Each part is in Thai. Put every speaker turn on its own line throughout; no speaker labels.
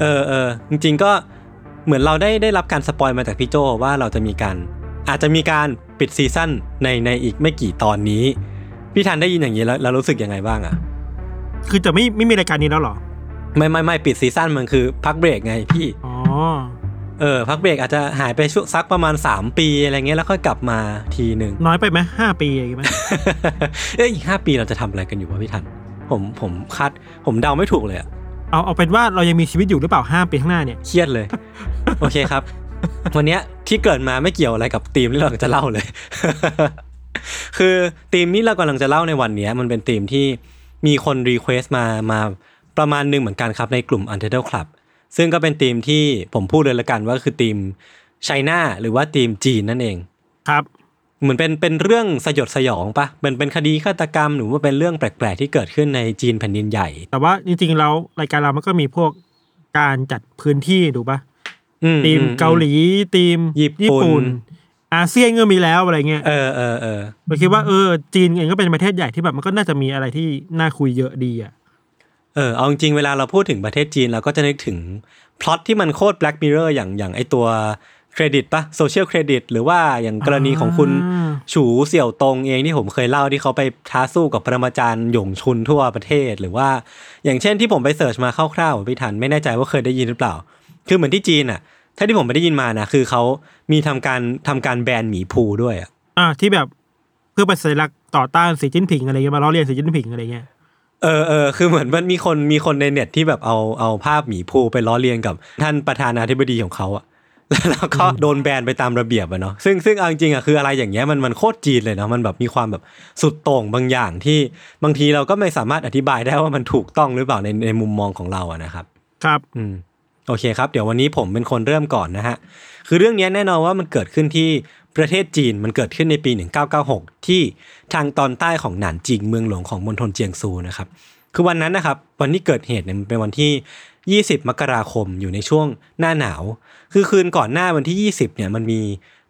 เออเออจริง ๆ ก็เหมือนเราได้ได้รับการ spoil มาจากพี่โจว่าเราจะมีการ อาจจะมีการปิด season ในในอีกไม่กี่ตอนนี้ พี่ธัญได้ยินอย่างนี้แล้วแล้วรู้สึกยังไงบ้างอะ
คือจะไม่ไม่มีรายการนี้แล้วเหรอ
ไม่ไม่ไม่ปิด season มันคือพักเบรกไงพี่
อ๋อ
เออพักเบรกอาจจะหายไปช่วงสักประมาณ 3 ปีอะไรเงี้ยแล้วค่อยกลับมาทีหนึ่ง
น้อยไปไหมห้าปีอะไรไหม
เอ้ยอีกห้าปีเราจะทำอะไรกันอยู่วะพี่ทัน ผมผมคาดผมเดาไม่ถูกเลยอะ
เอาเอาเป็นว่าเรายังมีชีวิตอยู่หรือเปล่าห้าปีข้างหน้าเนี่ย
เครียดเลย โอเคครับ วันเนี้ยที่เกิดมาไม่เกี่ยวอะไรกับธีมที่เราจะเล่าเลย คือธีมนี้เรากำลังจะเล่าในวันเนี้ยมันเป็นธีมที่มีคนรีเควสต์มามาประมาณหนึงเหมือนกันครับในกลุ่ม Untitled Club ซึ่งก็เป็นธีมที่ผมพูดเลยละกันว่าคือธีมไชน่าหรือว่าธีมจีนนั่นเอง
ครับ
เหมือนเป็นเป็นเรื่องสยดสยองปะเป็นเป็นคดีฆาตกรรมหรือว่าเป็นเรื่องแปลกๆที่เกิดขึ้นในจีนแผ่นดินใหญ่
แต่ว่าจริงๆแล้วรายการเรามันก็มีพวกการจัดพื้นที่ถูกปะ
อืม
ทีม
อื
เกาหลีทีม
ญี่ปุ่น
อาเซียนก็มีแล้วอะไรเงี้ย
เออเออเออ
เราคิดว่าเออจีนเองก็เป็นประเทศใหญ่ที่แบบมันก็น่าจะมีอะไรที่น่าคุยเยอะดีอะ
เออเอาจริงๆเวลาเราพูดถึงประเทศจีนเราก็จะนึกถึงพล็อตที่มันโคตร Black Mirror อย่างอย่างไอตัว เครดิตปะ social credit หรือว่าอย่างกรณีของคุณ
อ่า
ฉูเสี่ยวตงเองที่ผมเคยเล่าที่เขาไปท้าสู้กับปรมาจารย์หยงชุนทั่วประเทศ หรือว่า อย่างเช่นที่ผมไป search มาคร่าวๆพี่ทันไม่แน่ใจว่าเคยได้ยินหรือเปล่า คือเหมือนที่จีนอะถ้าที่ผมไม่ได้ยินมานะคือเขามีทำการทำการแบนหมีพูห์ด้วยอะ
อ่าที่แบบเพื่อเป็นสัญลักษณ์ต่อต้านสีจิ้นผิงอะไรเงี้ยมาล้อเลียนสีจิ้นผิงอะไรเงี้ย
เออเออคือเหมือนมันมีคนมีคนในเน็ตที่แบบเอาเอาภาพหมีภูไปล้อเลียนกับท่านประธานาธิบดีของเขาอะ แล้วก็โดนแบนไปตามระเบียบอะเนาะซึ่งซึ่งเอาจริงๆอะคืออะไรอย่างเงี้ยมันมันโคตรจีนเลยเนาะมันแบบมีความแบบสุดโต่งบางอย่างที่บางทีเราก็ไม่สามารถอธิบายได้ว่ามันถูกต้องหรือเปล่าในในมุมมองของเราอะนะครับ
ครับ
อืมโอเคครับ เดี๋ยววันนี้ผมเป็นคนเริ่มก่อนนะฮะ คือเรื่องนี้แน่นอนว่ามันเกิดขึ้นที่ประเทศจีนมันเกิดขึ้นในปี 1996 ที่ทางตอนใต้ของหนานจิงเมืองหลวงของมณฑลเจียงซูนะครับ คือวันนั้นนะครับ วันที่เกิดเหตุเนี่ยมันเป็นวันที่ 20 มกราคมอยู่ในช่วงหน้าหนาว คือคืนก่อนหน้าวันที่ 20เนี่ยมันมี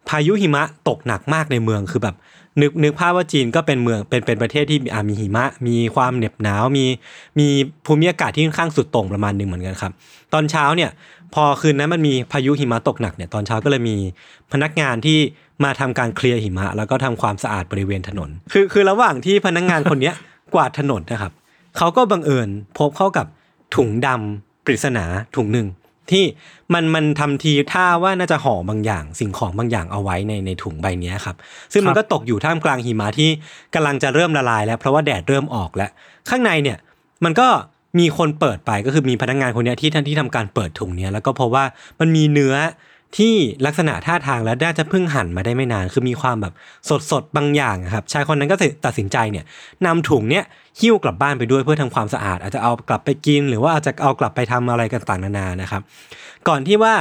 พายุหิมะตกหนักมากในเมืองคือแบบ นึกนึกภาพว่าจีนก็เป็นเมืองเป็นเป็นประเทศที่มีมีหิมะ มีความเหน็บหนาวมีมีภูมิอากาศที่ค่อนข้างสุดโต่งประมาณหนึ่งเหมือนกันครับ ตอนเช้าเนี่ยพอคืนนั้นมันมีพายุหิมะตกหนักเนี่ยตอนเช้าก็เลยมีพนักงานที่มาทำการเคลียร์หิมะ แล้วก็ทำความสะอาดบริเวณถนน คือคือระหว่างที่พนักงานคนเนี้ยกวาดถนนนะครับเขาก็บังเอิญพบเข้ากับถุงดำปริศนาถุงหนึ่ง ที่มันมันทำทีท่าว่าน่าจะห่อบางอย่าง สิ่งของบางอย่างเอาไว้ในในถุงใบเนี้ยครับ ซึ่งมันก็ตกอยู่ท่ามกลางหิมะที่กำลังจะเริ่มละลาย แล้วเพราะว่าแดดเริ่มออกแล้ว ข้างในเนี่ยมันก็มีคนเปิดไปก็คือมีพนักงานคนเนี้ยที่ท่านที่ทำการเปิดถุงเนี้ยแล้วก็พบว่ามันมีเนื้อ ที่ลักษณะท่าทางแล้วน่าจะเพิ่งหั่นมาได้ไม่นาน คือมีความแบบสดสดๆบางอย่างอะครับชายคนนั้นก็ตัดสินใจเนี่ยนำถุงเนี้ยหิ้วกลับบ้านไปด้วยเพื่อทำความสะอาด อาจจะเอากลับไปกิน หรือว่าอาจจะเอากลับไปทำอะไรกันต่างๆนานานะครับ ก่อนที่ว่า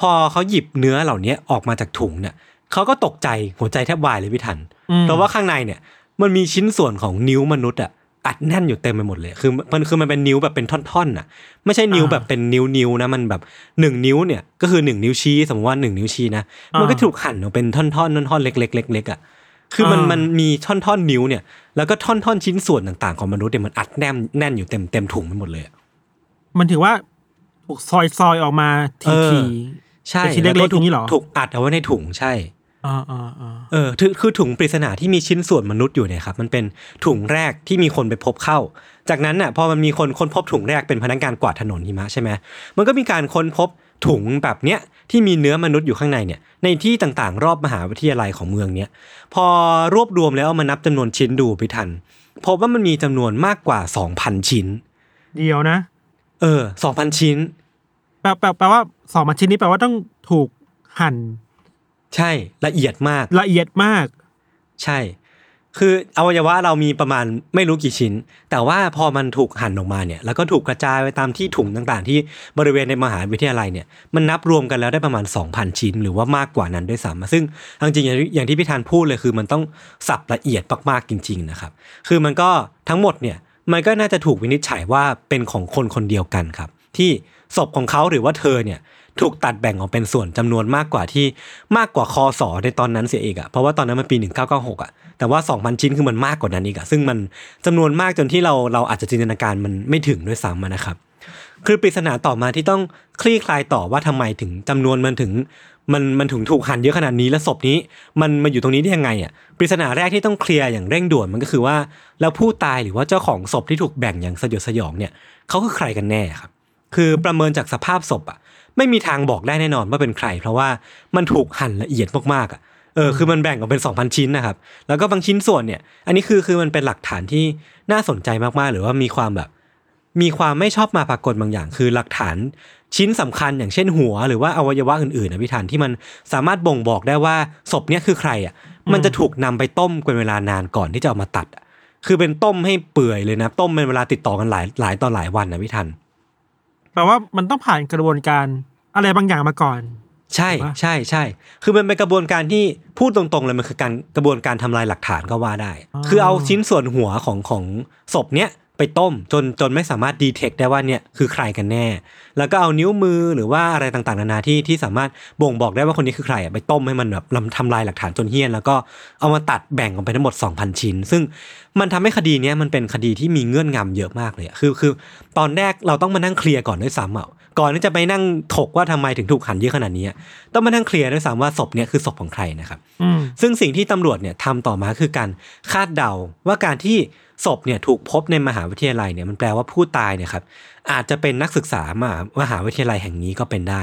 พอเขาหยิบเนื้อเหล่านี้ออกมาจากถุงเนี่ยเขาก็ตกใจหัวใจแทบวายเลยพี่ทัน
อืม
เพราะว่าข้างในเนี่ยมันมีชิ้นส่วนของนิ้วมนุษย์อะ อัดแน่นอยู่เต็มไปหมดเลย คือมันคือมันเป็นนิ้วแบบเป็นท่อนๆอะ ไม่ใช่นิ้วแบบเป็นนิ้วนิ้วๆนะ มันแบบหนึ่งนิ้วเนี่ย ก็คือหนึ่งนิ้วชี้ สมมติว่าหนึ่งนิ้วชี้นะ มันก็ถูกหั่นออกเป็นท่อนๆท่อนๆเล็กๆเล็กๆอะ คือมันมันมีท่อนๆนิ้วเนี่ย แล้วก็ท่อนๆชิ้นส่วนต่างๆของมนุษย์เนี่ยมันอัดแน่นแน่นอยู่เต็มเต็มถุงไปหมดเลยอะ
มันถือว่าถูกซอยซอยออกมาที
เออ
ที
ใช่
เป็นชิ้นเล็กๆ
แว
อย่างนี้เหรอ
ถูกอัดเอาไว้ในถุงใช่
อ่าอ่าอ่า
เออคือคือถุงปริศนาที่มีชิ้นส่วนมนุษย์อยู่เนี่ยครับมันเป็นถุงแรกที่มีคนไปพบเข้า จากนั้นน่ะพอมันมีคนค้นพบถุงแรกเป็นพนักงานกวาดถนนหิมะใช่ไหมมันก็มีการค้นพบถุงแบบเนี้ยที่มีเนื้อมนุษย์อยู่ข้างในเนี่ยในที่ต่างๆ รอบมหาวิทยาลัยของเมืองเนี้ยพอรวบรวมแล้วเอามานับจำนวนชิ้นดูไปทันพบว่ามันมีจำนวนมากกว่า 2,000 ชิ้น
เดียวนะ
เออ 2,000 ชิ้น
แปลแปลแปลว่าสองมันชิ้นนี้แปลว่าต้องถูกหั่น
ใช่ละเอียดมาก
ละเอียดมาก
ใช่ คืออวัยวะเรามีประมาณไม่รู้กี่ชิ้น แต่ว่าพอมันถูกหั่นออกมาเนี่ย แล้วก็ถูกกระจายไปตามที่ถุงต่างๆ ที่บริเวณในมหาวิทยาลัยเนี่ย มันนับรวมกันแล้วได้ประมาณ 2,000 ชิ้น หรือว่ามากกว่านั้นด้วยซ้ำซึ่งเอาจริงๆอย่างที่อย่างที่พี่ธานพูดเลยคือ มันต้องสับละเอียดมากๆจริง ๆ นะครับ คือมันก็ทั้งหมดเนี่ย มันก็น่าจะถูกวินิจฉัยว่าเป็นของคนคนเดียวกันครับ ที่ศพของเขาหรือว่าเธอเนี่ย ถูกตัดแบ่งออกเป็นส่วนจำนวนมากกว่าที่มากกว่าคอสอในตอนนั้นเสียอีกอะเพราะว่าตอนนั้นมันปี 1996อะแต่ว่า 2,000 ชิ้นคือมันมากกว่านั้นอีกอะซึ่งมันจำนวนมากจนที่เราเราอาจจะจินตนาการมันไม่ถึงด้วยซ้ำนะครับ คือปริศนาต่อมาที่ต้องคลี่คลายต่อว่าทำไมถึงจำนวนมันถึงมันมันถึงถูกหั่นเยอะขนาดนี้และศพนี้ มันมาอยู่ตรงนี้ได้ยังไงอะปริศนาแรกที่ต้องเคลียร์อย่างเร่งด่วนมันก็คือว่า แล้วผู้ตายหรือว่าเจ้าของศพที่ถูกแบ่งอย่างสยดสยองเนี่ยเขาคือใครกันแน่ครับคือประเมินจากสภาพศพอะ ไม่มีทางบอกได้แน่นอนว่าเป็นใคร เพราะว่ามันถูกหั่นละเอียดมากๆอะเออคือมันแบ่งออกเป็น 2,000 ชิ้นนะครับ แล้วก็บางชิ้นส่วนเนี่ย อันนี้คือคือมันเป็นหลักฐานที่น่าสนใจมากๆ หรือว่ามีความแบบ มีความไม่ชอบมาปรากฏบางอย่าง คือหลักฐานชิ้นสำคัญอย่างเช่นหัว หรือว่าอวัยวะอื่นๆนะพี่ธันที่มันสามารถบ่งบอกได้ว่าศพเนี้ยคือใครอะมันจะถูกนำไปต้มเป็นเวลานานก่อนที่จะเอามาตัดอะคือเป็นต้มให้เปื่อยเลยนะ ต้มเป็นเวลาติดต่อกันหลายหลายต่อหลายวันนะพี่ทัน
แปลว่ามันต้องผ่านกระบวนการอะไรบางอย่างมาก่อน
ใช่
ถูกปะ
ใช่ใช่ คือมันเป็นกระบวนการที่พูดตรงๆเลยมันคือการกระบวนการทำลายหลักฐานก็ว่าได้ คือเอาชิ้นส่วนหัวของของศพเนี้ย ไปต้มจนจนไม่สามารถดีเทคได้ว่าเนี่ยคือใครกันแน่ แล้วก็เอานิ้วมือหรือว่าอะไรต่างๆนานาที่ที่สามารถบ่งบอกได้ว่าคนนี้คือใครอะไปต้มให้มันแบบลำทำลายหลักฐานจนเฮี้ยน แล้วก็เอามาตัดแบ่งออกไปทั้งหมด 2,000 ชิ้น ซึ่งมันทำให้คดีเนี้ยมันเป็นคดีที่มีเงื่อนงำเยอะมากเลยอะคือคือตอนแรกเราต้องมานั่งเคลียร์ก่อนด้วยซ้ำอะก่อนที่จะไปนั่งถกว่าทำไมถึงถูกหั่นเยอะขนาดนี้อะต้องมานั่งเคลียร์ด้วยซ้ำว่าศพเนี้ยคือศพของใครนะครับ
อืม
ซึ่งสิ่งที่ตำรวจเนี่ยทำต่อมาคือการคาดเดาว่าการที่ ศพเนี่ยถูกพบในมหาวิทยาลัยเนี่ยมันแปลว่าผู้ตายเนี่ยครับอาจจะเป็นนักศึกษามามหาวิทยาลัยแห่งนี้ก็เป็นได้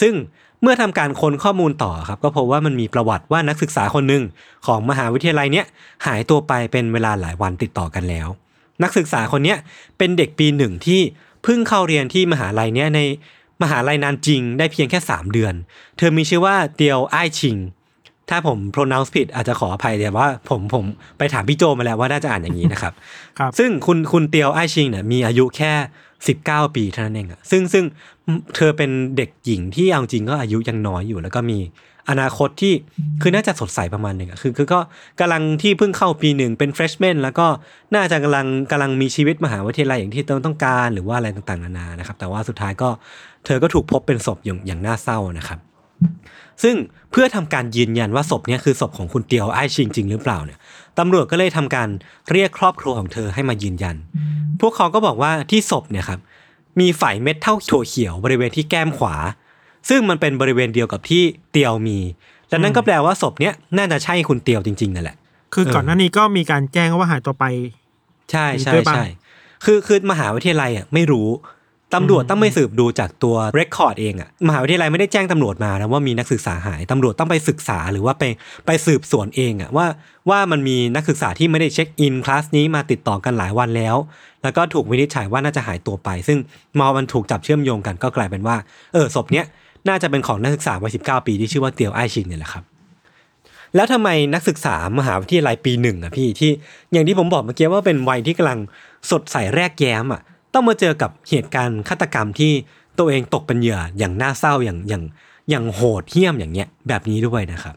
ซึ่งเมื่อทำการค้นข้อมูลต่อครับก็พบว่ามันมีประวัติว่านักศึกษาคนหนึ่งของมหาวิทยาลัยเนี้ยหายตัวไปเป็นเวลาหลายวันติดต่อกันแล้ว นักศึกษาคนเนี้ยเป็นเด็กปีหนึ่งที่เพิ่งเข้าเรียนที่มหาลัยเนี้ยในมหาลัยนานจริงได้เพียงแค่ 3 เดือน เธอมีชื่อว่าเตียวไอชิง ถ้าผม pronounce ผิดอาจจะขออภัยแต่ว่าผมผมไปถามพี่โจมาแล้วว่าน่าจะอ่านอย่างนี้นะครับ
ครับ
ซึ่งคุณคุณเตียวไอชิงเนี่ยมีอายุแค่ 19 ปีเท่านั้นเองอะซึ่งซึ่งเธอเป็นเด็กหญิงที่เอาจริงก็อายุยังน้อยอยู่ แล้วก็มีอนาคตที่คือน่าจะสดใสประมาณหนึ่งอะคือคือก็กำลังที่เพิ่งเข้าปีหนึ่งเป็น freshman แล้วก็น่าจะกำลังกำลังมีชีวิตมหาวิทยาลัยอย่างที่ต้องต้องการหรือว่าอะไรต่างๆนานานะครับ แต่ว่าสุดท้ายก็เธอก็ถูกพบเป็นศพอย่างอย่างน่าเศร้านะครับ ซึ่งเพื่อทำการยืนยันว่าศพเนี้คือศพของคุณเตียวไอชิงจริงหรือเปล่าเนี่ยตำรวจก็เลยทำการเรียกครอบครัวของเธอให้มายืนยัน พวกเขาก็บอกว่าที่ศพเนี่ยครับมีฝ่ายเม็ดเท่าถั่วเขียวบริเวณที่แก้มขวา ซึ่งมันเป็นบริเวณเดียวกับที่เตียวมีและนั่นก็แปลว่าศพเนี้ยน่าจะใช่คุณเตียวจริงๆนั่นแหละ
คือ
เออ
ก่อนหน้านี้ก็มีการแจ้งว่าหายตัวไป
ใช่ใช่
ด้วยปะ
ใช่คือคือมหาวิทยาลัยอะไม่รู้ ตำรวจต้องไปสืบดูจากตัวเรคคอร์ดเองอะมหาวิทยาลัยไม่ได้แจ้งตำรวจมานะว่ามีนักศึกษาหายตำรวจต้องไปศึกษาหรือว่าไปไปสืบสวนเองอะว่าว่ามันมีนักศึกษาที่ไม่ได้เช็คอินคลาสนี้มาติดต่อกันหลายวันแล้ว แล้วก็ถูกวินิจฉัยว่าน่าจะหายตัวไป ซึ่งมอมันถูกจับเชื่อมโยงกันก็กลายเป็นว่าเออศพเนี้ยน่าจะเป็นของนักศึกษาวัยสิบเก้าปีที่ชื่อว่าเตียวไอชิงเนี่ยแหละครับแล้วทำไมนักศึกษามหาวิทยาลัยปีหนึ่งอะพี่ที่อย่างที่ผมบอกเมื่อกี้ว่าเป็นวัยที่กำลังสดใสแรกแย้มอะ ต้องมาเจอกับเหตุการณ์ฆาตกรรมที่ตัวเองตกเป็นเหยื่ออย่างน่าเศร้าอย่างอย่างอย่างโหดเหี้ยมอย่างเงี้ยแบบนี้ด้วยนะครับ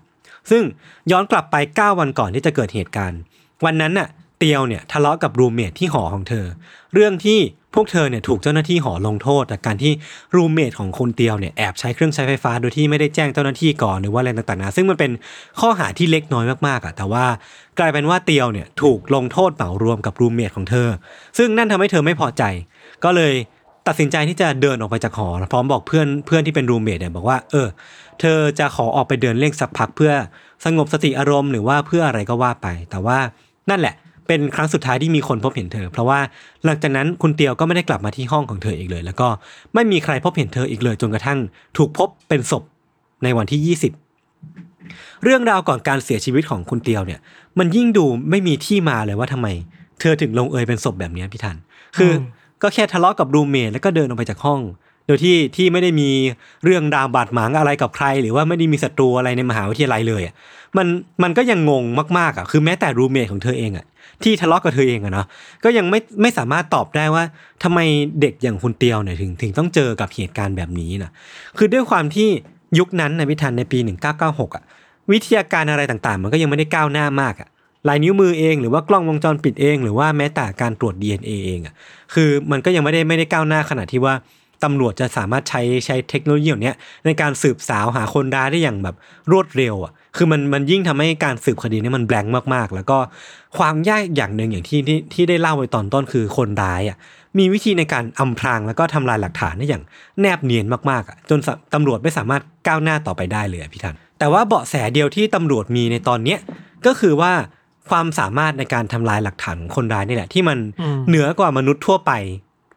ซึ่งย้อนกลับไป 9 วันก่อนที่จะเกิดเหตุการณ์ วันนั้นน่ะเตียวเนี่ยทะเลาะกับรูเมทที่หอของเธอ เรื่องที่ พวกเธอเนี่ยถูกเจ้าหน้าที่หอลงโทษจากการที่รูมเมทของคุณเตียวเนี่ยแอบใช้เครื่องใช้ไฟฟ้าโดยที่ไม่ได้แจ้งเจ้าหน้าที่ก่อนหรือว่าอะไรต่างๆนะซึ่งมันเป็นข้อหาที่เล็กน้อยมากๆอะแต่ว่ากลายเป็นว่าเตียวเนี่ยถูกลงโทษเหมารวมกับรูมเมทของเธอ ซึ่งนั่นทำให้เธอไม่พอใจ ก็เลยตัดสินใจที่จะเดินออกไปจากหอพร้อมบอกเพื่อนเพื่อนที่เป็นรูมเมทเนี่ยบอกว่า เออ เธอจะขอออกไปเดินเล่นสักพักเพื่อสงบสติอารมณ์หรือว่าเพื่ออะไรก็ว่าไป แต่ว่านั่นแหละ เป็นครั้งสุดท้ายที่มีคนพบเห็นเธอ เพราะว่าหลังจากนั้นคุณเตียวก็ไม่ได้กลับมาที่ห้องของเธออีกเลย แล้วก็ไม่มีใครพบเห็นเธออีกเลยจนกระทั่ง ถูกพบเป็นศพในวันที่ 20 เรื่องราวก่อนการเสียชีวิตของคุณเตียวเนี่ย มันยิ่งดูไม่มีที่มาเลยว่าทำไม เธอถึงลงเอยเป็นศพแบบเนี้ยพี่ทัน คืออ
ม
ก็แค่ทะเลาะกับรูมเมทแล้วก็เดินออกไปจากห้อง โดยที่ที่ไม่ได้มีเรื่องดาวบาดหมางอะไรกับใคร หรือว่าไม่ได้มีศัตรูอะไรในมหาวิทยาลัยเลยอะ มันมันก็ยังงงมากๆอะคือแม้แต่รูมเมทของเธอเองอะที่ทะเลาะกับเธอเองอะเนาะก็ยังไม่ไม่สามารถตอบได้ว่าทำไมเด็กอย่างคุณเตียวเนี่ยถึงถึงต้องเจอกับเหตุการณ์แบบนี้นะคือด้วยความที่ยุคนั้นในพิธันในปี 1996อะวิทยาการอะไรต่างๆ มันก็ยังไม่ได้ก้าวหน้ามากอะลายนิ้วมือเองหรือว่ากล้องวงจรปิดเอง หรือว่าแม้แต่การตรวจ DNA เองอะคือมันก็ยังไม่ได้ไม่ได้ก้าวหน้าขนาดที่ว่าตำรวจจะสามารถใช้ใช้เทคโนโลยีเหล่านี้ในการสืบสาวหาคนร้ายได้อย่างแบบรวดเร็วอะ คือมันมันยิ่งทำให้การสืบคดีเนี้มันแบงค์มากๆ แล้วก็ความยากอย่างหนึ่งอย่างที่ที่ที่ได้เล่าไว้ตอนต้นคือคนร้ายอะมีวิธีในการอำพรางแล้วก็ทำลายหลักฐานได้อย่างแนบเนียนมากๆอะจนสะตำรวจไม่สามารถก้าวหน้าต่อไปได้เลยอะพี่ทัน แต่ว่าเบาะแสเดียวที่ตำรวจมีในตอนเนี้ยก็คือว่าความสามารถในการทำลายหลักฐานของคนร้ายนี่แหละ ที่มัน
อืม
เหนือกว่ามนุษย์ทั่วไป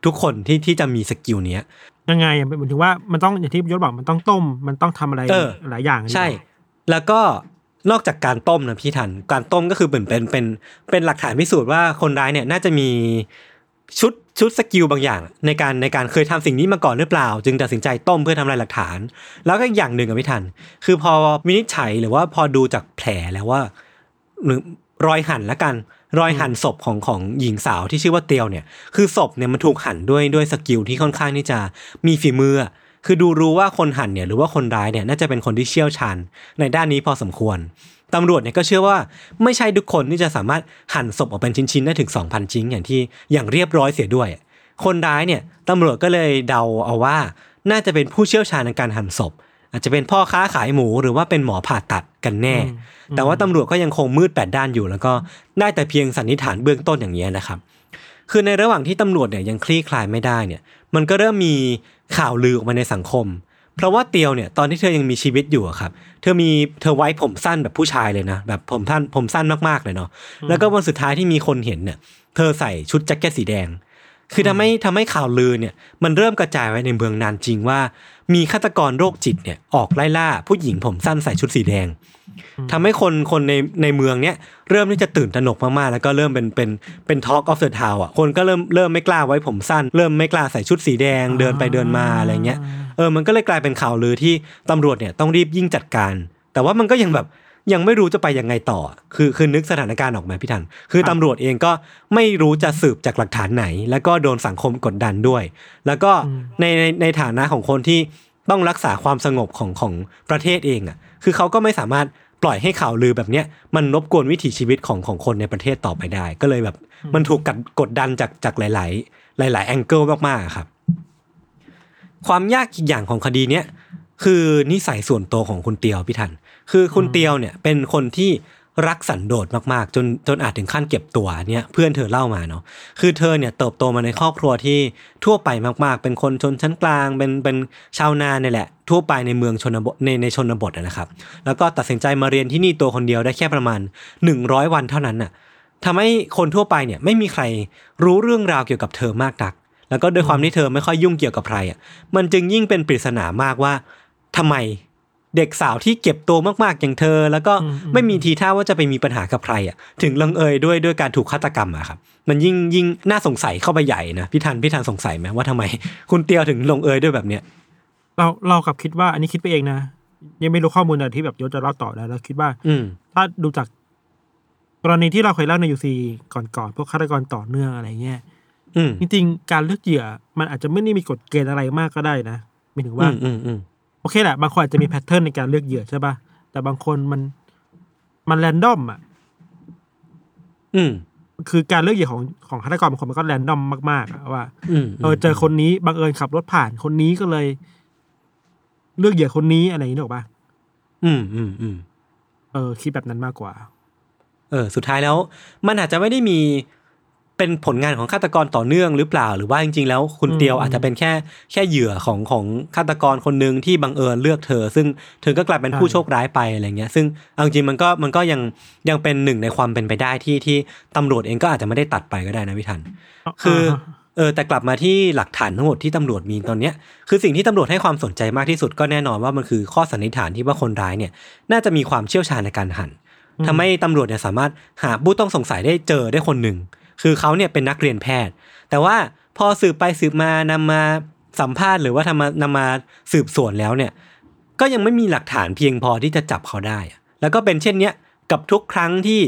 ทุกคนที่ที่จะมี skill เนี้ย
ยังไงอะหมายถึงว่ามันต้องอย่างที่ยศบอกมันต้องต้มมันต้องทำอะไร
เออ
หลายอย่าง
ใช่ แล้วก็นอกจากการต้มนะพี่ทัน การต้มก็คือเหมือนเป็นเป็นเป็นหลักฐานพิสูจน์ว่าคนร้ายเนี่ยน่าจะมีชุดชุด skill บางอย่าง ในการในการเคยทำสิ่งนี้มาก่อนหรือเปล่า จึงตัดสินใจต้มเพื่อทำลายหลักฐาน แล้วก็อีกอย่างหนึ่งอะพี่ทัน คือพอวินิจฉัยหรือว่าพอดูจากแผลแล้วว่าหรือรอยหั่นละกัน รอยหั่นศพของของหญิงสาวที่ชื่อว่าเตียวเนี่ย คือศพเนี่ยมันถูกหั่นด้วยด้วย skill ที่ค่อนข้างที่จะมีฝีมือ คือดูรู้ว่าคนหั่นเนี่ยหรือว่าคนร้ายเนี่ยน่าจะเป็นคนที่เชี่ยวชาญในด้านนี้พอสมควรตำรวจเนี่ยก็เชื่อว่าไม่ใช่ทุกคนที่จะสามารถหั่นศพออกเป็นชิ้นๆได้ถึง 2,000 ชิ้นอย่างที่อย่างเรียบร้อยเสียด้วย คนร้ายเนี่ยตำรวจก็เลยเดาเอาว่า น่าจะเป็นผู้เชี่ยวชาญในการหั่นศพ อาจจะเป็นพ่อค้าขายหมูหรือว่าเป็นหมอผ่าตัดกันแน่ แต่ว่าตำรวจก็ยังคงมืดแปดด้านอยู่ แล้วก็ได้แต่เพียงสันนิษฐานเบื้องต้นอย่างนี้ยนะครับ คือในระหว่างที่ตำรวจเนี่ยยังคลี่คลายไม่ได้เนี่ย มันก็เริ่มมีข่าวลือออกมาในสังคม เพราะว่าเตียวเนี่ยตอนที่เธอยังมีชีวิตอยู่อะครับ เธอมีเธอไว้ผมสั้นแบบผู้ชายเลยนะแบบผมสั้นผมสั้นมากๆเลยเนาะแล้วก็วันสุดท้ายที่มีคนเห็นเนี่ยเธอใส่ชุดแจ็คเก็ตสีแดง คือทำให้ทำให้ข่าวลือเนี่ยมันเริ่มกระจายไว้ในเมืองนานจริงว่า มีฆาตกรโรคจิตเนี่ยออกไล่ล่าผู้หญิงผมสั้นใส่ชุดสีแดงทำให้คนคนในในเมืองเนี้ยเริ่มที่จะตื่นตระหนกมากๆ แล้วก็เริ่มเป็นเป็นเป็น Talk of the Town อะคนก็เริ่มเริ่มไม่กล้าไว้ผมสั้น เริ่มไม่กล้าใส่ชุดสีแดงเดินไปเดินมาอะไรเงี้ยเออมันก็เลยกลายเป็นข่าวลือที่ตำรวจเนี่ยต้องรีบยิ่งจัดการ แต่ว่ามันก็ยังแบบ ยังไม่รู้จะไปยังไงต่อ คือคือนึกสถานการณ์ออกมาพี่ทัน คือตำรวจเองก็ไม่รู้จะสืบจากหลักฐานไหน แล้วก็โดนสังคมกดดันด้วย แล้วก็ในในในฐานะของคนที่ต้องรักษาความสงบของของประเทศเองอะ คือเขาก็ไม่สามารถปล่อยให้ข่าวลือแบบเนี้ยมันรบกวนวิถีชีวิตของของคนในประเทศต่อไปได้ ก็เลยแบบ มันถูกกัดกดดันจากจากหลาย ๆ หลาย ๆ แองเกิลมากๆอะครับ ความยากอีกอย่างของคดีเนี้ยคือนิสัยส่วนตัวของคุณเตียวพี่ทัน คือคุณเตียวเนี่ยเป็นคนที่รักสันโดษมากๆ จนจนอาจถึงขั้นเก็บตัวเนี่ยเพื่อนเธอเล่ามาเนาะคือเธอเนี่ยเติบโตมาในครอบครัวที่ทั่วไปมากๆ เป็นคนชนชั้นกลาง เป็นเป็นชาวนาเนี่ยแหละ ทั่วไปในเมืองชนบทในในชนบทอะนะครับ แล้วก็ตัดสินใจมาเรียนที่นี่ตัวคนเดียวได้แค่ประมาณ 100 วันเท่านั้นน่ะทำให้คนทั่วไปเนี่ยไม่มีใครรู้เรื่องราวเกี่ยวกับเธอมากนัก แล้วก็ด้วยความที่เธอไม่ค่อยยุ่งเกี่ยวกับใครอะมันจึงยิ่งเป็นปริศนามากว่าทำไม เด็กสาวที่เก็บตัวมากๆอย่างเธอ แล้วก็ไม่มีทีท่าว่าจะไปมีปัญหากับใครอะถึงลงเอยด้วยด้วยการถูกฆาตกรรมอะครับมันยิ่งยิ่งน่าสงสัยเข้าไปใหญ่นะพี่ทันพี่ทันสงสัยไหมว่าทำไม คุณเตียวถึงลงเอยด้วยแบบเนี้ย
เราเรากลับคิดว่าอันนี้คิดไปเองนะยังไม่รู้ข้อมูลอะไรที่แบบยศจะเล่าต่อแล้วเราคิดว่า
อืม
ถ้าดูจากกรณีที่เราเคยเล่าในยูซีก่อนๆพวกฆาตกรต่อเนื่องอะไรเงี้ย
อืม
จริงๆการเลือกเหยื่อมันอาจจะไม่ได้มีกฎเกณฑ์อะไรมากก็ได้นะหมายถึง
อื
ว่า
ม อืมอืม
โอเคแหละบางคนอาจจะมีแพทเทิร์นในการเลือกเหยื่อใช่ป่ะแต่บางคนมันมันแรนดอมอะ
อืม
คือการเลือกเหยื่อของของฆาตกรบางคนมันก็แรนดอมมากๆอะว่า
อืม
เออเจอคนนี้บังเอิญขับรถผ่านคนนี้ก็เลย เลือกเหยื่อคนนี้อะไรอย่างนี้หรอกปะ
อืมอืมอืม
เออคิดแบบนั้นมากกว่า
เออ สุดท้ายแล้ว มันอาจจะไม่ได้มี เป็นผลงานของฆาตกรต่อเนื่องหรือเปล่า หรือว่าจริงๆ แล้วคุณเตียวอาจจะเป็นแค่แค่เหยื่อของของฆาตกรคนหนึ่งที่บังเอิญเลือกเธอ ซึ่งเธอก็กลายเป็นผู้โชคร้ายไปอะไรเงี้ย ซึ่งเอาจริงๆมันก็มันก็ยังยังเป็นหนึ่งในความเป็นไปได้ที่ที่ตำรวจเองก็อาจจะไม่ได้ตัดไปก็ได้นะพี่ทัน คืออาเออแต่กลับมาที่หลักฐานทั้งหมดที่ตำรวจมีตอนเนี้ยคือสิ่งที่ตำรวจให้ความสนใจมากที่สุดก็แน่นอนว่ามันคือข้อสันนิษฐานที่ว่าคนร้ายเนี่ย น่าจะมีความเชี่ยวชาญในการหั่นทำให้ตำรวจเนี่ยสามารถหาผู้ต้องสงสัยได้เจอได้คนหนึ่ง คือเขาเนี่ยเป็นนักเรียนแพทย์ แต่ว่าพอสืบไปสืบมานำมาสัมภาษณ์หรือว่าทำมานำมาสืบสวนแล้วเนี่ย ก็ยังไม่มีหลักฐานเพียงพอที่จะจับเขาได้ แล้วก็เป็นเช่นเนี้ยกับทุกครั้งที่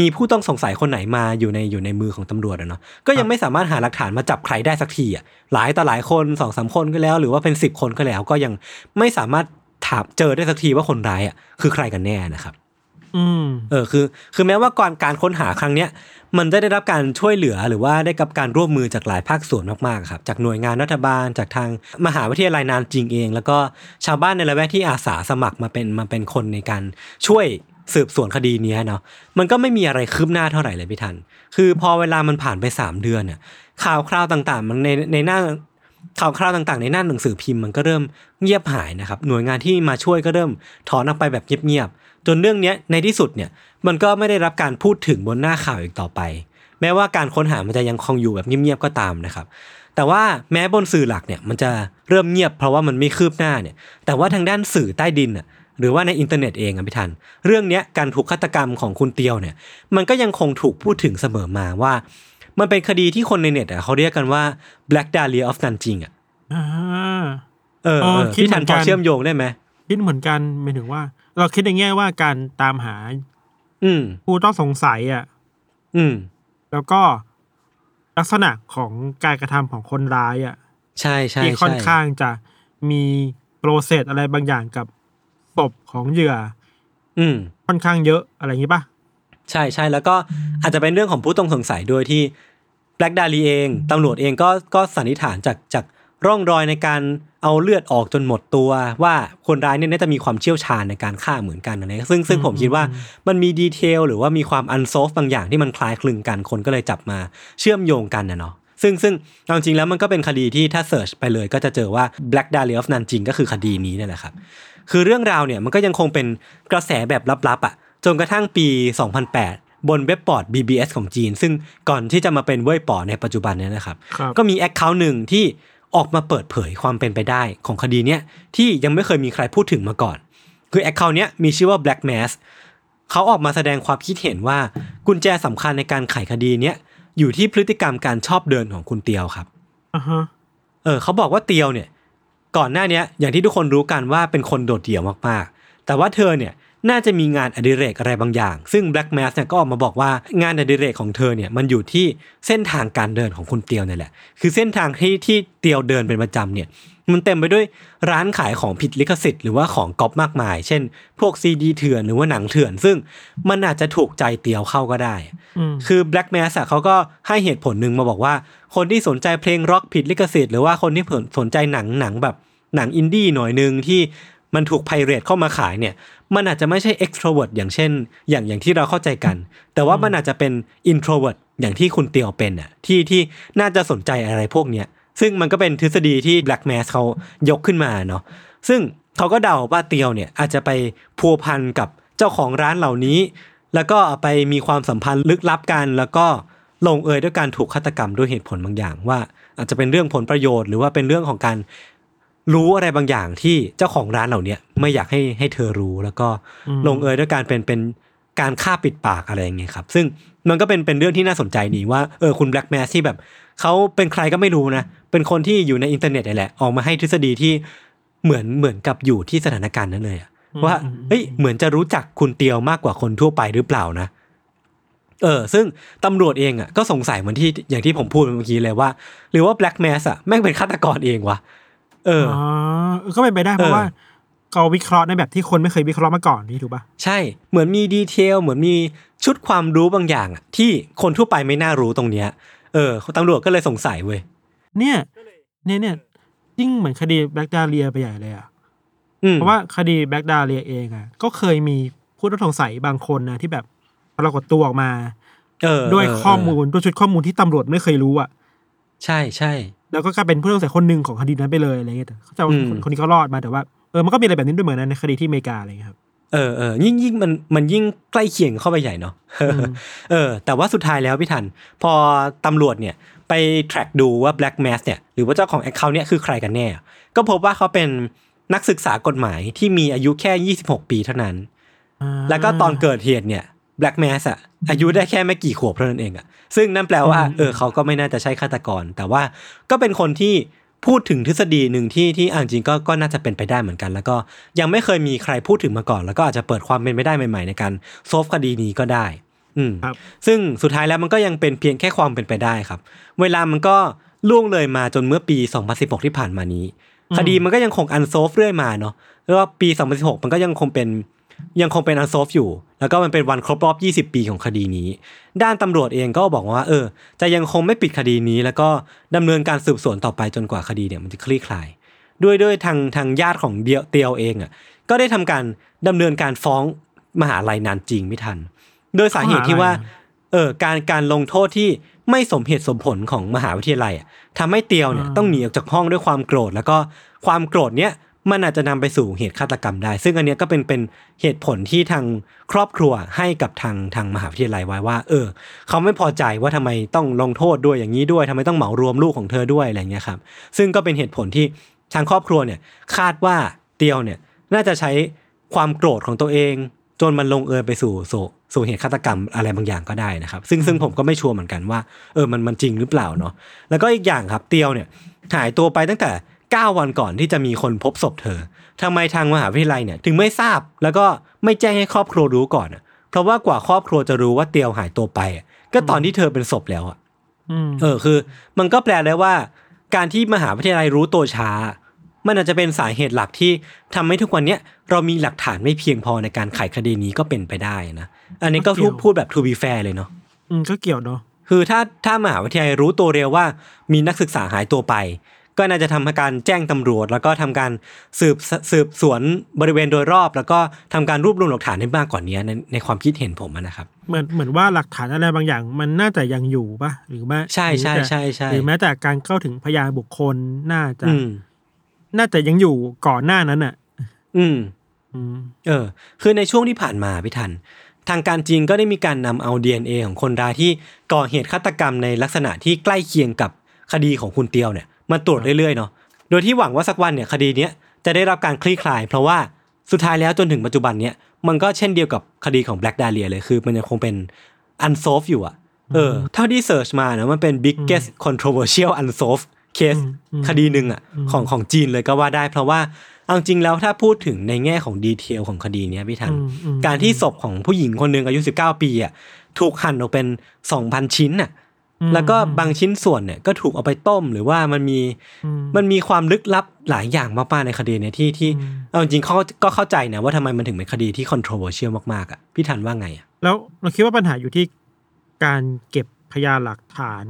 มีผู้ต้องสงสัยคนไหนมาอยู่ในอยู่ในมือของตำรวจอะเนาะก็ยังไม่สามารถหาหลักฐานมาจับใครได้สักทีอะหลายต่อหลายคนสองสามคนก็แล้ว หรือว่าเป็นสิบคนก็แล้ว ก็ยังไม่สามารถถามเจอได้สักทีว่าคนร้ายอะคือใครกันแน่นะครับ เออคือ คือแม้ว่าก่อนการค้นหาครั้งเนี้ยมันจะได้รับการช่วยเหลือหรือว่าได้กับการร่วมมือจากหลายภาคส่วนมากๆครับจากหน่วยงานรัฐบาลจากทางมหาวิทยาลัยนานจริงเอง แล้วก็ชาวบ้านในละแวกที่อาสาสมัครมาเป็นมาเป็นคนในการช่วยสืบสวนคดีนี้เนาะมันก็ไม่มีอะไรคืบหน้าเท่าไหร่เลยพี่ทัน คือพอเวลามันผ่านไปสามเดือนเนี่ยข่าวคราวต่างๆ มันในในหน้าข่าวคราวต่างๆ ในหน้าหนังสือพิมพ์มันก็เริ่มเงียบหายนะครับหน่วยงานที่มาช่วยก็เริ่มถอนออกไปแบบเงียบๆ จนเรื่องเนี้ยในที่สุดเนี่ยมันก็ไม่ได้รับการพูดถึงบนหน้าข่าวอีกต่อไป แม้ว่าการค้นหามันจะยังคงอยู่แบบเงียบๆก็ตามนะครับแต่ว่าแม้บนสื่อหลักเนี่ยมันจะเริ่มเงียบเพราะว่ามันไม่คืบหน้าเนี่ยแต่ว่าทางด้านสื่อใต้ดินอะหรือว่าในอินเทอร์เน็ตเองอะพี่ทัน เรื่องเนี้ยการถูกฆาตกรรมของคุณเตียวเนี่ยมันก็ยังคงถูกพูดถึงเสมอมาว่า มันเป็นคดีที่คนในเน็ตอะเขาเรียกกันว่า Black Dahlia of Nanjing อะ
อ่า
เออ
เออ
เออ
คิด
พี่ทัน
เหมื
พ
อน
อ
กัน
เชื่อมโยงได้ไหม
คิดเหมือนกันหมายถึงว่า เราคิดในแง่ว่าการตามหา
อืม
ผู้ต้องสงสัยอะ
อืม
แล้วก็ลักษณะของการกระทำของคนร้ายอะ
ใช่ใช่
ที่ค่อน
ใช่
ข้างจะมีโปรเซสอะไรบางอย่างกับศพของเหยื่อ
อืม
ค่อนข้างเยอะอะไรอย่างนี้ป่ะ
ใช่ใช่แล้วก็อาจจะเป็นเรื่องของผู้ต้องสงสัยด้วยที่แบล็กดาลีเองตำรวจเองก็ก็สันนิษฐานจากจากร่องรอยในการ เอาเลือดออกจนหมดตัว ว่าคนร้ายเนี่ยน่าจะมีความเชี่ยวชาญในการฆ่าเหมือนกันนะซึ่งซึ่งผมคิดว่ามันมีดีเทลหรือว่ามีความอันโซฟบางอย่างที่มันคล้ายคลึงกันคนก็เลยจับมาเชื่อมโยงกันนะเนาะซึ่งซึ่งเอาจริงแล้วมันก็เป็นคดีที่ถ้า search ไปเลยก็จะเจอว่า Black Dahlia of Nanjing ก็คือคดีนี้นั่นแหละครับ คือเรื่องราวเนี่ยมันก็ยังคงเป็นกระแสแบบลับๆอะจนกระทั่งปี 2008 บนเว็บบอร์ด BBS ของจีน ซึ่งก่อนที่จะมาเป็นเว่ยป๋อในปัจจุบันเนี่ยนะครับ
ครับ
ก็มี account หนึ่งที่ ออกมาเปิดเผยความเป็นไปได้ของคดีเนี้ยที่ยังไม่เคยมีใครพูดถึงมาก่อน คือ account เนี้ยมีชื่อว่า Black Mass เขาออกมาแสดงความคิดเห็นว่ากุญแจสำคัญในการไขคดีเนี้ยอยู่ที่พฤติกรรมการชอบเดินของคุณเตียวครับ
อ่าฮะ
เออเขาบอกว่าเตียวเนี่ยก่อนหน้าเนี้ยอย่างที่ทุกคนรู้กันว่าเป็นคนโดดเดี่ยวมากๆ แต่ว่าเธอเนี่ย น่าจะมีงานอดิเรกอะไรบางอย่าง ซึ่ง Black Mass เนี่ยก็ออกมาบอกว่างานอดิเรกของเธอเนี่ยมันอยู่ที่เส้นทางการเดินของคุณเตียวเนี่ยแหละ คือเส้นทางที่ที่เตียวเดินเป็นประจำเนี่ยมันเต็มไปด้วยร้านขายของผิดลิขสิทธิ์หรือว่าของก๊อปมากมาย เช่น พวกซีดีเถื่อนหรือว่าหนังเถื่อน ซึ่งมันอาจจะถูกใจเตียวเข้าก็ได้
อืม
คือ Black Mass อะเขาก็ให้เหตุผลหนึ่งมาบอกว่า คนที่สนใจเพลงร็อกผิดลิขสิทธิ์หรือว่าคนที่สนใจหนังหนังแบบหนังอินดี้หน่อยหนึงที่ มันถูกไพเรตเข้ามาขายเนี่ย มันอาจจะไม่ใช่ extrovert อย่างเช่น อย่างอย่างที่เราเข้าใจกัน แต่ว่ามันอาจจะเป็น introvert อย่างที่คุณเตียวเป็นอะที่ที่น่าจะสนใจอะไรพวกเนี้ยซึ่งมันก็เป็นทฤษฎีที่ Black Mass เขายกขึ้นมาเนาะซึ่งเขาก็เดาว่าเตียวเนี่ยอาจจะไปพัวพันกับเจ้าของร้านเหล่านี้ แล้วก็เอาไปมีความสัมพันธ์ลึกลับกันแล้วก็ลงเอยด้วยการถูกฆาตกรรมด้วยเหตุผลบางอย่างว่า อาจจะเป็นเรื่องผลประโยชน์ หรือว่าเป็นเรื่องของการ รู้อะไรบางอย่างที่เจ้าของร้านเหล่าเนี้ยไม่อยากให้ให้เธอรู้แล้วก็ลงเอยด้วยการเป็นเป็นการฆ่าปิดปากอะไรอย่างเงี้ยครับ ซึ่งมันก็เป็นเป็นเรื่องที่น่าสนใจดีว่าเออคุณแบล็กแมสที่แบบเขาเป็นใครก็ไม่รู้นะ เป็นคนที่อยู่ในอินเทอร์เน็ตนี่แหละ ออกมาให้ทฤษฎีที่เหมือนเหมือนกับอยู่ที่สถานการณ์นั้นเลยอะว่าเฮ้ยเหมือนจะรู้จักคุณเตียวมากกว่าคนทั่วไปหรือเปล่านะ เออ ซึ่งตำรวจเองอะก็สงสัยเหมือนที่อย่างที่ผมพูดเมื่อกี้เลยว่า หรือว่า Black Mass อะแม่งเป็นฆาตกรเองวะ เออ
อ๋อก็เป็นไปได้เพ
เอ
ราะ
อ
ว่าเขาวิเคราะห์ในแบบที่คนไม่เคยวิเคราะห์มาก่อนนี่ถูกป่ะ
ใช่เหมือนมี detail เหมือนมีชุดความรู้บางอย่างอะที่คนทั่วไปไม่น่ารู้ตรงเนี้ย เออตำรวจก็เลยสงสัยเว้ย
เนี่ยเนี่ยเนี่ยยิ่งเหมือนคดีแบล็กดาเลียไปใหญ่เลยอะ
อืม
เพราะว่าคดีแบล็กดาเลียเองอะก็เคยมีผู้ต้องสงสัยบางคนนะที่แบบปรากฏตัวออกมา
เออ
ด้วย
เข้
อมูลด้วยชุดข้อมูลที่ตำรวจไม่เคยรู้อะ
ใช่ใช่
แล้วก็กลายเป็นผู้ต้องสงสัยคนหนึ่งของคดีนั้นไปเลยอะไรเงี้ยแต่เขาจะว่า
อืม
คนคนนี้เขารอดมาแต่ว่าเออมันก็มีอะไรแบบนี้ด้วยเหมือนกันในคดีที่อเมริกาอะไรเงี้ยครับ
เออเออยิ่งยิ่งมันมันยิ่งใกล้เคียงเข้าไปใหญ่เนาะ
ม
เออ แต่ว่าสุดท้ายแล้วพี่ทัน พอตำรวจเนี่ยไป track ดูว่า Black Mass เนี่ยหรือว่าเจ้าของ Account เนี่ยคือใครกันแน่ ก็พบว่าเขาเป็นนักศึกษากฎหมายที่มีอายุแค่ 26 ปีเท่านั้น
อ่า
แล้วก็ตอนเกิดเหตุเนี่ย Black Mass อะอายุได้แค่ไม่กี่ขวบเท่านั้นเองอะซึ่งนั่นแปลว่า
อืม
เออเขาก็ไม่น่าจะใช่ฆาตกร แต่ว่าก็เป็นคนที่พูดถึงทฤษฎีหนึ่งที่ที่อ่าจริงก็ก็น่าจะเป็นไปได้เหมือนกัน แล้วก็ยังไม่เคยมีใครพูดถึงมาก่อน แล้วก็อาจจะเปิดความเป็นไปได้ใหม่ ๆ ในการ solve คดีนี้ก็ได้ อืม
ครับ
ซึ่งสุดท้ายแล้วมันก็ยังเป็นเพียงแค่ความเป็นไปได้ครับ เวลามันก็ล่วงเลยมาจนเมื่อปี 2016 ที่ผ่านมานี้ คดีมันก็ยังคง unsolved เรื่อยมาเนาะแล้วว่าปี 2016 มันก็ยังคงเป็น ยังคงเป็น unsolved อยู่ แล้วก็มันเป็นวันครบรอบ 20 ปีของคดีนี้ ด้านตำรวจเองก็บอกว่า เออ จะยังคงไม่ปิดคดีนี้ แล้วก็ดำเนินการสืบสวนต่อไปจนกว่าคดีเนี่ยมันจะคลี่คลาย ด้วยด้วยทางทางญาติของเดียวเตียวเองอะ ก็ได้ทำการดำเนินการฟ้องมหาลัยนานจริงไม่ทัน โดยสาเหตุที่ว่า เออ การการลงโทษที่ไม่สมเหตุสมผลของมหาวิทยาลัยอะทำให้เตียวเนี่ย
อ่า
ต้องหนีออกจากห้องด้วยความโกรธ แล้วก็ความโกรธเนี้ย มันอาจจะนำไปสู่เหตุฆาตกรรมได้ ซึ่งอันเนี้ยก็เป็นเป็นเหตุผลที่ทางครอบครัวให้กับทางทางมหาวิทยาลัยไว้ว่า เออ เขาไม่พอใจว่าทำไมต้องลงโทษด้วยอย่างนี้ด้วยทำไมต้องเหมารวมลูกของเธอด้วยอะไรเงี้ยครับ ซึ่งก็เป็นเหตุผลที่ทางครอบครัวเนี่ยคาดว่าเตียวเนี่ยน่าจะใช้ความโกรธของตัวเอง จนมันลงเอยไปสู่สู่สู่เหตุฆาตกรรมอะไรบางอย่างก็ได้นะครับ ซึ่งซึ่งผมก็ไม่ชัวร์เหมือนกันว่าเออมันมันจริงหรือเปล่าเนาะแล้วก็อีกอย่างครับเตียวเนี่ยหายตัวไปตั้งแต่ 9 วันก่อนที่จะมีคนพบศพเธอทำไมทางมหาวิทยาลัยเนี่ยถึงไม่ทราบแล้วก็ไม่แจ้งให้ครอบครัวรู้ก่อนอะเพราะว่ากว่าครอบครัวจะรู้ว่าเตียวหายตัวไปอะก็ตอนที่เธอเป็นศพแล้วอะ
อืม
เออคือ มันก็แปลได้ว่า การที่มหาวิทยาลัยรู้ตัวช้า มันอาจจะเป็นสาเหตุหลักที่ทำให้ทุกวันเนี้ยเรามีหลักฐานไม่เพียงพอในการไขคดีนี้ก็เป็นไปได้นะอันนี้ก็พูดพูดแบบ to be fair เลยเนาะ
อืมก็เกี่ยวเนาะ
คือถ้าถ้ามหาวิทยาลัยรู้ตัวเร็วว่า มีนักศึกษาหายตัวไป ก็น่าจะทำการแจ้งตำรวจ แล้วก็ทำการสืบสืบสวนบริเวณโดยรอบ แล้วก็ทำการรวบรวมหลักฐานให้มากกว่านี้ในในความคิดเห็นผมอะนะครับ
เหมือนเหมือนว่าหลักฐานอะไรบางอย่าง มันน่าจะยังอยู่ปะหรือไม่
ใช่ใช่
หรือแต่
ใช่ใช่
หรือแม้แต่การเข้าถึงพยานบุคคลน่าจะ
อืม
น่าจะยังอยู่ก่อนหน้านั้นอะ
อืม
อืม
เออ คือในช่วงที่ผ่านมาพี่ทัน ทางการจีนก็ได้มีการนำเอา DNA ของคนร้ายที่ก่อเหตุฆาตกรรมในลักษณะที่ใกล้เคียงกับคดีของคุณเตียวเนี่ย มาตรวจเรื่อยๆเนาะโดยที่หวังว่าสักวันเนี่ยคดีเนี้ยจะได้รับการคลี่คลาย เพราะว่าสุดท้ายแล้วจนถึงปัจจุบันเนี่ยมันก็เช่นเดียวกับคดีของ Black Dahlia เลยคือมันยังคงเป็น unsolved อยู่อะเออเท่าที่เสิร์ชมานะมันเป็น biggest controversial unsolved case คดีหนึ่งอะของของจีนเลยก็ว่าได้ เพราะว่าเอาจริงแล้วถ้าพูดถึงในแง่ของดีเทลของคดีเนี้ยพี่ทัน
อืมอืม
การที่ศพของผู้หญิงคนหนึ่งอายุ 19 ปีอะถูกหั่นออกเป็น 2,000 ชิ้นอะ
อืม
แล้วก็บางชิ้นส่วนเนี่ยก็ถูกเอาไปต้มหรือว่ามันมี
อืม
มันมีความลึกลับหลายอย่างมากๆในคดีเนี่ยที่ที่
อืม
เอาจริงๆเขาก็เข้าใจนะว่าทำไมมันถึงเป็นคดีที่ controversial มากๆอะพี่ทันว่าไงอะ
แล้วเราคิดว่าปัญหาอยู่ที่การเก็บพยานหลักฐาน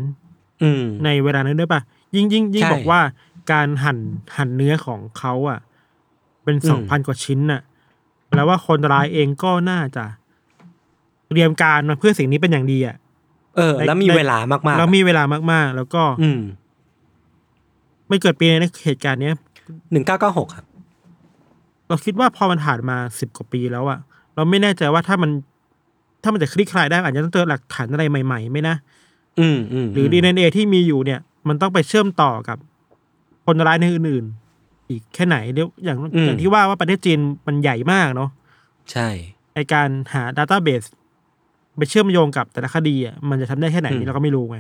อืม
ในเวลานั้นด้วยป่ะยิ่งยิ่งยิ่ง
ใช่
บอกว่าการหั่นหั่นเนื้อของเขาอะ เป็น
อืม
สองพันกว่าชิ้นน่ะแล้วว่าคนร้ายเองก็น่าจะเตรียมการมาเพื่อสิ่งนี้เป็นอย่างดีอะ
เออ แล้วมีเวลามากๆ
แล้วมีเวลามากๆ แล้วก็
อืม
ไม่เกิดปีในเหตุการณ์เนี้ย
หนึ่งเก้าเก้าหกครับ
เราคิดว่าพอมันผ่านมาสิบกว่าปีแล้วอะเราไม่แน่ใจว่าถ้ามัน ถ้ามันจะคลี่คลายได้อาจจะต้องเจอหลักฐานอะไรใหม่ๆไหมนะ
อืมอืม
หรือดีเอ็นเอที่มีอยู่เนี่ย มันต้องไปเชื่อมต่อกับ คนร้ายในอื่นๆ อีกแค่ไหนเดี๋ยวอย่างอย่างที่ว่าว่าประเทศจีนมันใหญ่มากเนาะ
ใช่
ไอการหาดัตต้าเบส ไปเชื่อมโยงกับแต่ละคดีอะมันจะทำได้แค่ไหน
อืม
นี่เราก็ไม่รู้ไง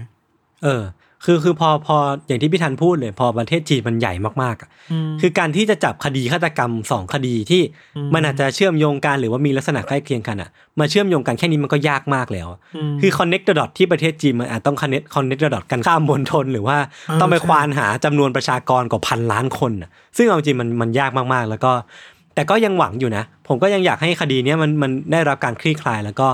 เออ คือคือพอพออย่างที่พี่ทันพูดเลย พอประเทศจีนมันใหญ่มากๆอะ
ม
คือการที่จะจับคดีฆาตกรรมสองคดีที่
อืม
มันอาจจะเชื่อมโยงกันหรือว่ามีลักษณะใกล้เคียงกันอะมาเชื่อมโยงกันแค่นี้มันก็ยากมากแล้ว
ม
คือ connect the dot ที่ประเทศจีนมันอาจต้อง connect connect the dot กันข้ามมณฑลหรือว่า
เออ
ต้องไป
ใช่
ควานหาจำนวนประชากรกว่าพันล้านคนน่ะ ซึ่งเอาจริงมันมันยากมากๆ แล้วก็ แต่ก็ยังหวังอยู่นะ ผมก็ยังอยากให้คดีเนี้ยมันมันได้รับการคลี่คลายแล้วก็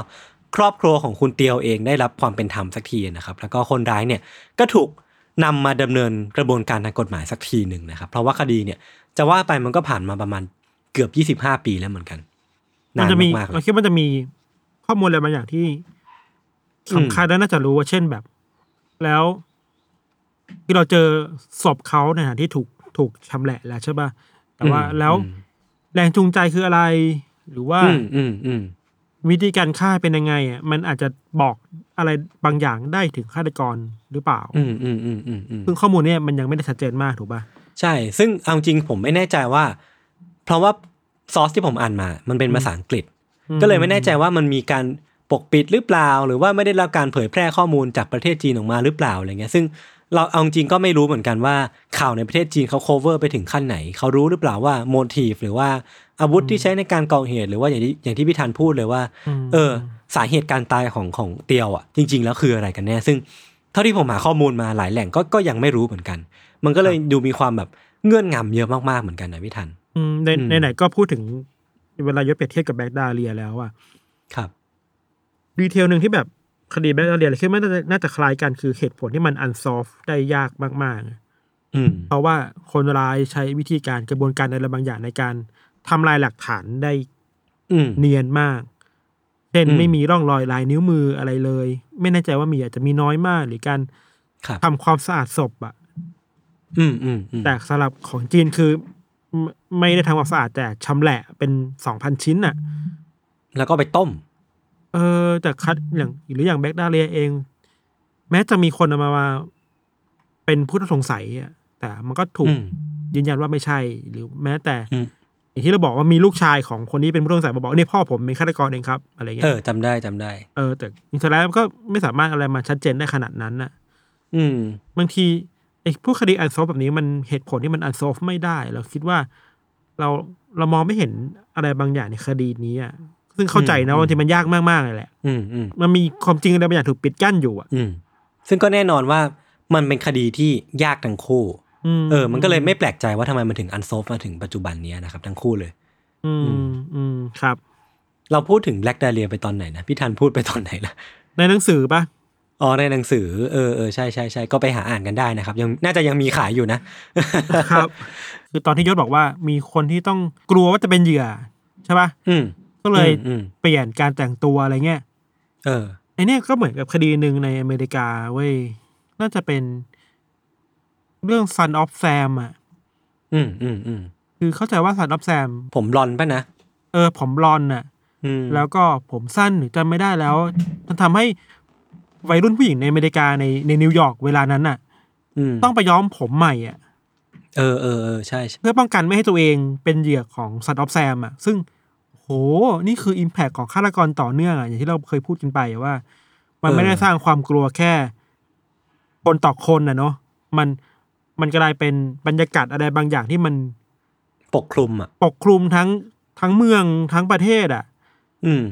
ครอบครัวของคุณเตียวเองได้รับความเป็นธรรมสักทีนะครับ แล้วก็คนร้ายเนี่ยก็ถูกนำมาดำเนินกระบวนการทางกฎหมายสักทีหนึ่งนะครับ เพราะว่าคดีเนี่ยจะว่าไปมันก็ผ่านมาประมาณเกือบ25ปีแล้วเหมือนกัน
มัน
นาน
จะมี
มากๆเล
เรา
ย
คิดว่ามันจะมีข้อมูลอะไรบางอย่างที่สำคัญแล้วน่าจะรู้ว่าเช่นแบบ แล้วที่เราเจอศพเขาในฐานที่ถูกถูกชำแหละแล้วใช่ป่ะแต่ว่า
อืม
แล้ว
อืม
แรงจูงใจคืออะไร หรือว่า
อืมอืมอืม
วิธีการฆ่าเป็นยังไงอะมันอาจจะบอกอะไรบางอย่างได้ถึงฆาตกรหรือเปล่า
อืมอืมอืมอืมอืม
ซึ่งข้อมูลเนี่ยมันยังไม่ได้ชัดเจนมากถูกป่ะ
ใช่ ซึ่งเอาจริงผมไม่แน่ใจว่า เพราะว่าซอสที่ผมอ่านมา มันเป็นภาษาอังกฤษ
อืม
ก็เลยไม่แน่ใจว่ามันมีการปกปิดหรือเปล่า หรือว่าไม่ได้รับการเผยแพร่ข้อมูลจากประเทศจีนออกมาหรือเปล่าอะไรเงี้ย ซึ่งเราเอาจริงก็ไม่รู้เหมือนกันว่าข่าวในประเทศจีนเขา cover ไปถึงขั้นไหน เขารู้หรือเปล่าว่าโมทีฟหรือว่า อาวุธที่ใช้ในการก่อเหตุหรือว่าอย่างที่อย่างที่พี่ธันพูดเลยว่า
ม
เออ สาเหตุการตายของของเตียวอะ จริง ๆ แล้วคืออะไรกันแน่ ซึ่งเท่าที่ผมหาข้อมูลมาหลายแหล่งก็ก็ยังไม่รู้เหมือนกัน มันก็เลยดูมีความแบบเงื่อนงำเยอะมากๆเหมือนกันนะพี่ทัน
อืมใน
อืม
ในไหนๆก็พูดถึงเวลายศเปรียบเทียบกับ Black Dahlia แล้วอะ
ครับ
detail หนึ่งที่แบบคดี Black Dahlia คิดว่าน่าจะน่าจะคล้ายกันคือเหตุผลที่มัน unsolved ได้ยากมากๆ
อืม
เพราะว่าคนร้ายใช้วิธีการกระบวนการอะไรบางอย่างในการ ทำลายหลักฐานได้
อืม
เนียนมาก เช่น
อืม
ไม่มีร่องรอยลายนิ้วมืออะไรเลย ไม่แน่ใจว่ามีอาจจะมีน้อยมาก หรือการ
ครับ
ทำความสะอาดศพอะ
อืมอืมอืม
แต่สำหรับของจีนคือไม่ไม่ได้ทำความสะอาดแต่ชำแหละเป็นสองพันชิ้นอะ
แล้วก็ไปต้ม
เออแต่คัดอย่างหรืออย่างแบ็กดาเรียเอง แม้จะมีคนเอามามาเป็นผู้ต้องสงสัยอะแต่มันก็ถูก
อืม
ยืนยันว่าไม่ใช่ หรือแม้แต่
อืม
อย่างที่เราบอกว่ามีลูกชายของคนนี้เป็นผู้ต้องสงสัยมาบอกนี่พ่อผมเป็นฆาตกรเองครับอะไรเงี้
เอยอจำได้จำได้
เออแต่อินเทอร์เน็ตก็ไม่สามารถอะไรมาชัดเจนได้ขนาดนั้นน่ะ
อืม
บางทีไอ้ผู้คดีอันโซฟแบบนี้มันเหตุผลที่มันอันโซฟไม่ได้ เราคิดว่าเราเรามองไม่เห็นอะไรบางอย่างในคดีนี้อะซึ่งเข้าใจนะ
อืม
ว่าบางทีมันยากมากๆเลยแหละ
อืมอืม
มันมีความจริงอะไรบางอย่างถูกปิดกั้นอยู่อะ
อืมซึ่งก็แน่นอนว่ามันเป็นคดีที่ยากทั้งคู่ เออ มันก็เลยไม่แปลกใจว่าทำไมมันถึงอันโซฟมาถึงปัจจุบันเนี้ยนะครับ ทั้งคู่เลย
อืมอืมครับ
เราพูดถึงแบล็กดาเลียไปตอนไหนนะพี่ทันพูดไปตอนไหนละ
ในหนังสือปะ
อ๋อในหนังสือเออเออใช่ใช่ใช่ก็ไปหาอ่านกันได้นะครับ ยังน่าจะยังมีขายอยู่นะ
ครับ คือตอนที่ยศบอกว่ามีคนที่ต้องกลัวว่าจะเป็นเหยื่อใช่ปะ
อืม
ก็เลย
อืมอืม
เปลี่ยนการแต่งตัวอะไรเงี้ย
เออ
ไอเนี้ยก็เหมือนกับคดีหนึ่งในอเมริกาเว้ยน่าจะเป็น เรื่อง Son of Sam อะ
อืมอืมอืม
คือเข้าใจว่า Son of Sam
ผมรอนป่ะนะ
เออ ผมบลอนด์น่ะ
อืม
แล้วก็ผมสั้นหรือจำไม่ได้แล้ว มันทำให้วัยรุ่นผู้หญิงในอเมริกาในในนิวยอร์กเวลานั้นน่ะ
อืม
ต้องไปย้อมผมใหม่อะ
เออเออเออใช่ใช่
เพื่อป้องกันไม่ให้ตัวเองเป็นเหยื่อของ Son of Sam อะ ซึ่งโหนี่คือ Impact ของฆาตกรต่อเนื่องอะอย่างที่เราเคยพูดกันไปว่า มันไม่ได้สร้างความกลัวแค่ คนต่อคนน่ะเนาะมัน มันกลายเป็นบรรยากาศอะไรบางอย่างที่มัน
ปกคลุมอะ
ปกคลุมทั้งทั้งเมืองทั้งประเทศอะ
อืม